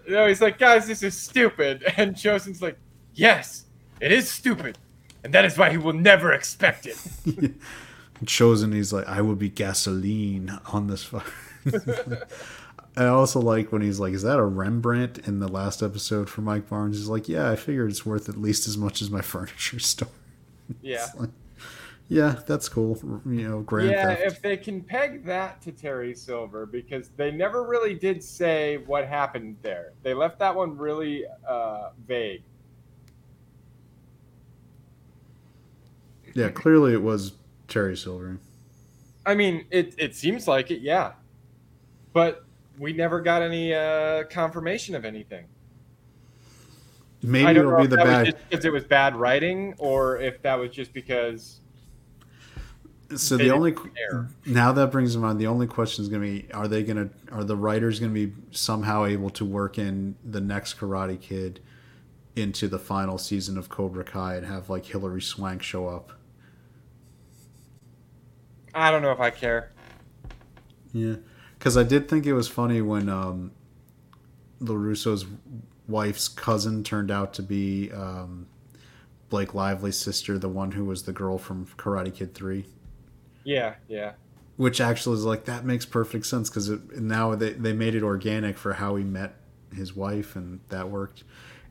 [SPEAKER 2] No, he's like, guys, this is stupid. And Chozen's like, yes, it is stupid. And that is why he will never expect it.
[SPEAKER 1] Chozen, he's like, I will be gasoline on this fire. I also like when he's like, "Is that a Rembrandt?" In the last episode for Mike Barnes, he's like, "Yeah, I figure it's worth at least as much as my furniture store."
[SPEAKER 2] Yeah.
[SPEAKER 1] Like, yeah, that's cool. You know, Grand
[SPEAKER 2] yeah,
[SPEAKER 1] Theft.
[SPEAKER 2] if they can peg that to Terry Silver, because they never really did say what happened there. They left that one really uh, vague.
[SPEAKER 1] Yeah, clearly it was Terry Silver.
[SPEAKER 2] I mean, it it seems like it, yeah, but we never got any uh, confirmation of anything.
[SPEAKER 1] Maybe it'll be the bad.
[SPEAKER 2] because it was bad writing, or if that was just because
[SPEAKER 1] So the only
[SPEAKER 2] care.
[SPEAKER 1] now that brings to mind the only question is going to be: Are they going to? Are the writers going to be somehow able to work in the next Karate Kid into the final season of Cobra Kai and have like Hilary Swank show up?
[SPEAKER 2] I don't know if I care.
[SPEAKER 1] Yeah, because I did think it was funny when um, Larusso's wife's cousin turned out to be um, Blake Lively's sister, the one who was the girl from Karate Kid Three.
[SPEAKER 2] Yeah, yeah,
[SPEAKER 1] which actually is like that makes perfect sense because now they, they made it organic for how he met his wife and that worked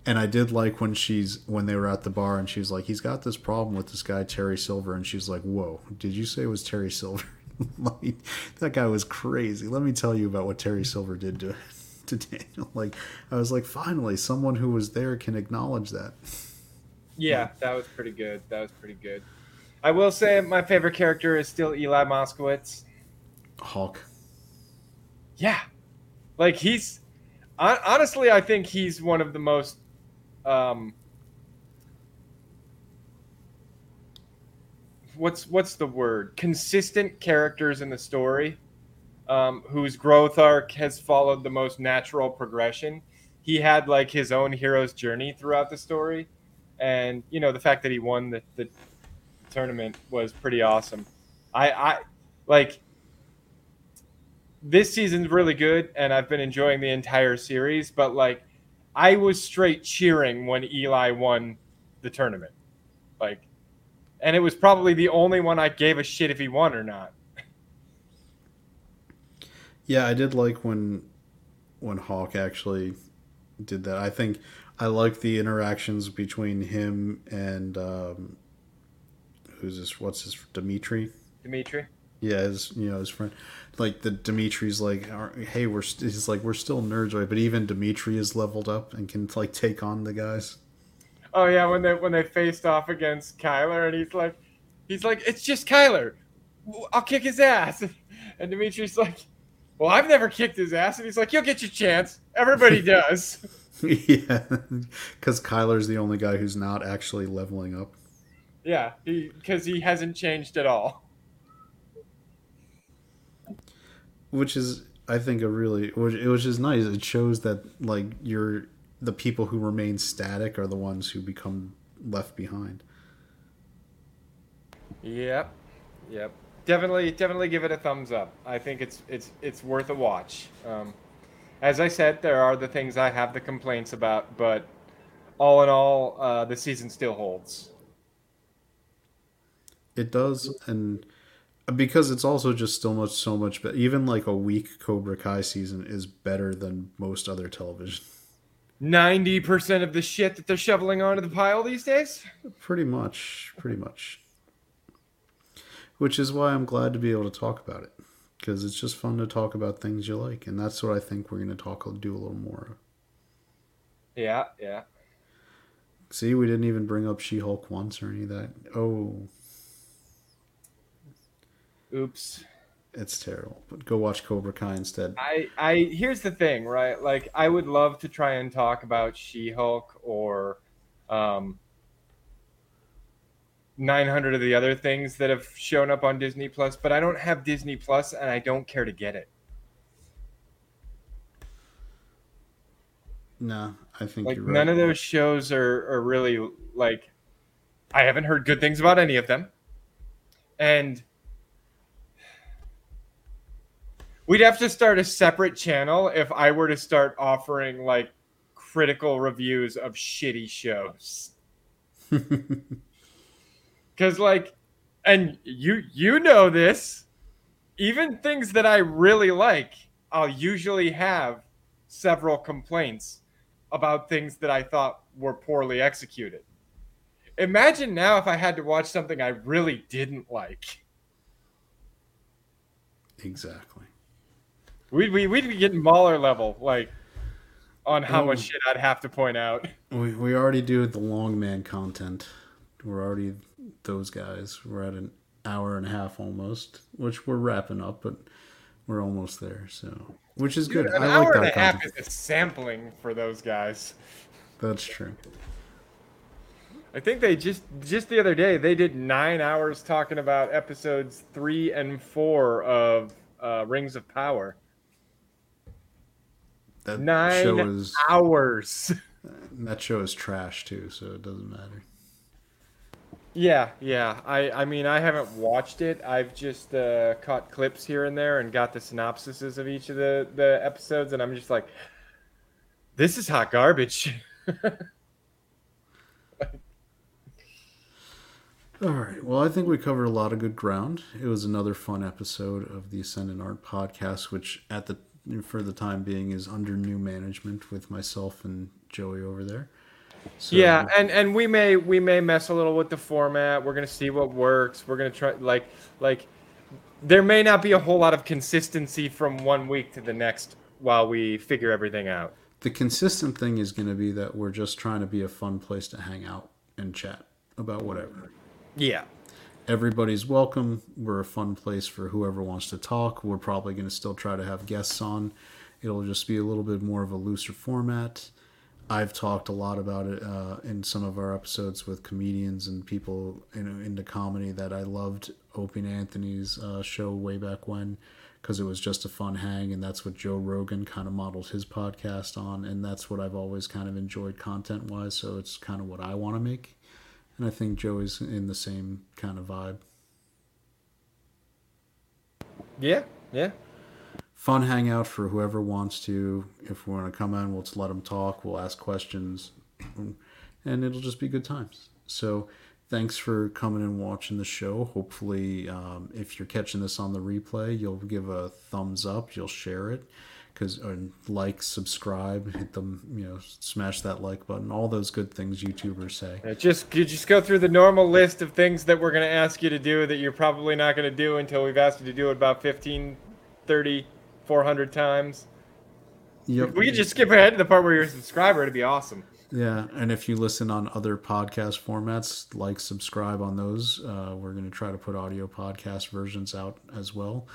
[SPEAKER 1] and i did like when she's when they were at the bar and she's like he's got this problem with this guy terry silver and she's like whoa did you say it was terry silver like that guy was crazy let me tell you about what terry silver did to to daniel like i was like finally someone who was there can acknowledge that
[SPEAKER 2] yeah. That was pretty good. That was pretty good. I will say my favorite character is still Eli Moskowitz.
[SPEAKER 1] hawk
[SPEAKER 2] Yeah, like he's honestly, I think he's one of the most um, what's what's the word? Consistent characters in the story um, whose growth arc has followed the most natural progression. He had like his own hero's journey throughout the story and you know the fact that he won the, the tournament was pretty awesome. I i like this season's really good and I've been enjoying the entire series, but like I was straight cheering when Eli won the tournament. Like and it was probably the only one I gave a shit if he won or not.
[SPEAKER 1] Yeah, I did like when when Hawk actually did that. I think I like the interactions between him and um, who's this? What's his Demetri?
[SPEAKER 2] Demetri.
[SPEAKER 1] Yeah, his you know his friend. Like the Demetri's like, hey, we're st-, he's like we're still nerds, right? But even Demetri is leveled up and can like take on the guys.
[SPEAKER 2] Oh yeah, when they when they faced off against Kyler and he's like he's like, It's just Kyler. I'll kick his ass. And Demetri's like, Well, I've never kicked his ass. And he's like, You'll get your chance. Everybody does.
[SPEAKER 1] yeah, because Kyler's the only guy who's not actually leveling up.
[SPEAKER 2] yeah, because he hasn't changed at all.
[SPEAKER 1] Which is I think a really which, which is nice. It shows that like you're the people who remain static are the ones who become left behind.
[SPEAKER 2] Yep, yep. Definitely, definitely give it a thumbs up. I think it's it's it's worth a watch. Um, as I said, there are the things I have the complaints about, but all in all, uh, the season still holds.
[SPEAKER 1] It does, and because it's also just so much so much. But even like a weak Cobra Kai season is better than most other television.
[SPEAKER 2] Ninety percent of the shit that they're shoveling onto the pile these days.
[SPEAKER 1] Pretty much, pretty much. Which is why I'm glad to be able to talk about it because it's just fun to talk about things you like, and that's what I think we're going to talk do a little more.
[SPEAKER 2] Yeah, yeah.
[SPEAKER 1] See, we didn't even bring up She Hulk once or any of that. Oh,
[SPEAKER 2] Oops.
[SPEAKER 1] it's terrible. But go watch Cobra Kai instead.
[SPEAKER 2] I, I here's the thing, right? Like I would love to try and talk about She-Hulk or um 900 of the other things that have shown up on Disney Plus, but I don't have Disney Plus and I don't care to get it.
[SPEAKER 1] No, I think
[SPEAKER 2] Like
[SPEAKER 1] you're right.
[SPEAKER 2] none of those shows are are really like I haven't heard good things about any of them. And we'd have to start a separate channel if I were to start offering like critical reviews of shitty shows. Cuz like and you you know this even things that I really like I'll usually have several complaints about things that I thought were poorly executed. Imagine now if I had to watch something I really didn't like.
[SPEAKER 1] Exactly.
[SPEAKER 2] We'd, we, we'd be getting baller level, like, on how
[SPEAKER 1] Oh.
[SPEAKER 2] much shit I'd have to point out.
[SPEAKER 1] We we already do the long man content. We're already those guys. We're at an hour and a half almost, which we're wrapping up, but we're almost there. So, which is good.
[SPEAKER 2] An
[SPEAKER 1] I
[SPEAKER 2] hour
[SPEAKER 1] like
[SPEAKER 2] and
[SPEAKER 1] that
[SPEAKER 2] a half is a sampling for those guys.
[SPEAKER 1] That's true.
[SPEAKER 2] I think they just just the other day they did nine hours talking about episodes three and four of uh, Rings of Power.
[SPEAKER 1] That
[SPEAKER 2] Nine
[SPEAKER 1] show is
[SPEAKER 2] Hours.
[SPEAKER 1] that show is trash too, so it doesn't matter.
[SPEAKER 2] Yeah, yeah. I I mean I haven't watched it. I've just uh, caught clips here and there and got the synopsises of each of the the episodes, and I'm just like, this is hot garbage.
[SPEAKER 1] All right. Well, I think we covered a lot of good ground. It was another fun episode of the Ascendant Art podcast, which at the for the time being is under new management with myself and Joey over there. So,
[SPEAKER 2] Yeah, and and we may we may mess a little with the format. We're gonna see what works. We're gonna try like like there may not be a whole lot of consistency from one week to the next while we figure everything out.
[SPEAKER 1] the consistent thing is going to be that we're just trying to be a fun place to hang out and chat about whatever.
[SPEAKER 2] Yeah.
[SPEAKER 1] Everybody's welcome. We're a fun place for whoever wants to talk. We're probably going to still try to have guests on. It'll just be a little bit more of a looser format. I've talked a lot about it uh, in some of our episodes with comedians and people in, into comedy that I loved Opie Anthony's uh, show way back when because it was just a fun hang, and that's what Joe Rogan kind of modeled his podcast on, and that's what I've always kind of enjoyed content wise. So it's kind of what I want to make, and I think Joey's in the same kind of vibe.
[SPEAKER 2] Yeah. Yeah.
[SPEAKER 1] fun hangout for whoever wants to. If we want to come in, we'll just let them talk. We'll ask questions, and it'll just be good times. So, thanks for coming and watching the show. Hopefully, um, if you're catching this on the replay, you'll give a thumbs up. You'll share it, because like, subscribe, hit them, you know, smash that like button. All those good things YouTubers say.
[SPEAKER 2] Yeah, Just you just go through the normal list of things that we're gonna ask you to do that you're probably not gonna do until we've asked you to do it about 15, 30, 400 times.
[SPEAKER 1] Yep.
[SPEAKER 2] We could just skip ahead to the part where you're a subscriber, it'd be awesome.
[SPEAKER 1] Yeah, and if you listen on other podcast formats, like subscribe on those. Uh, we're going to try to put audio podcast versions out as well.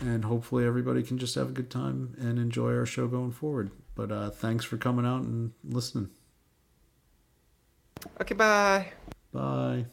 [SPEAKER 1] And hopefully, everybody can just have a good time and enjoy our show going forward. But uh, thanks for coming out and listening.
[SPEAKER 2] Okay, bye.
[SPEAKER 1] Bye.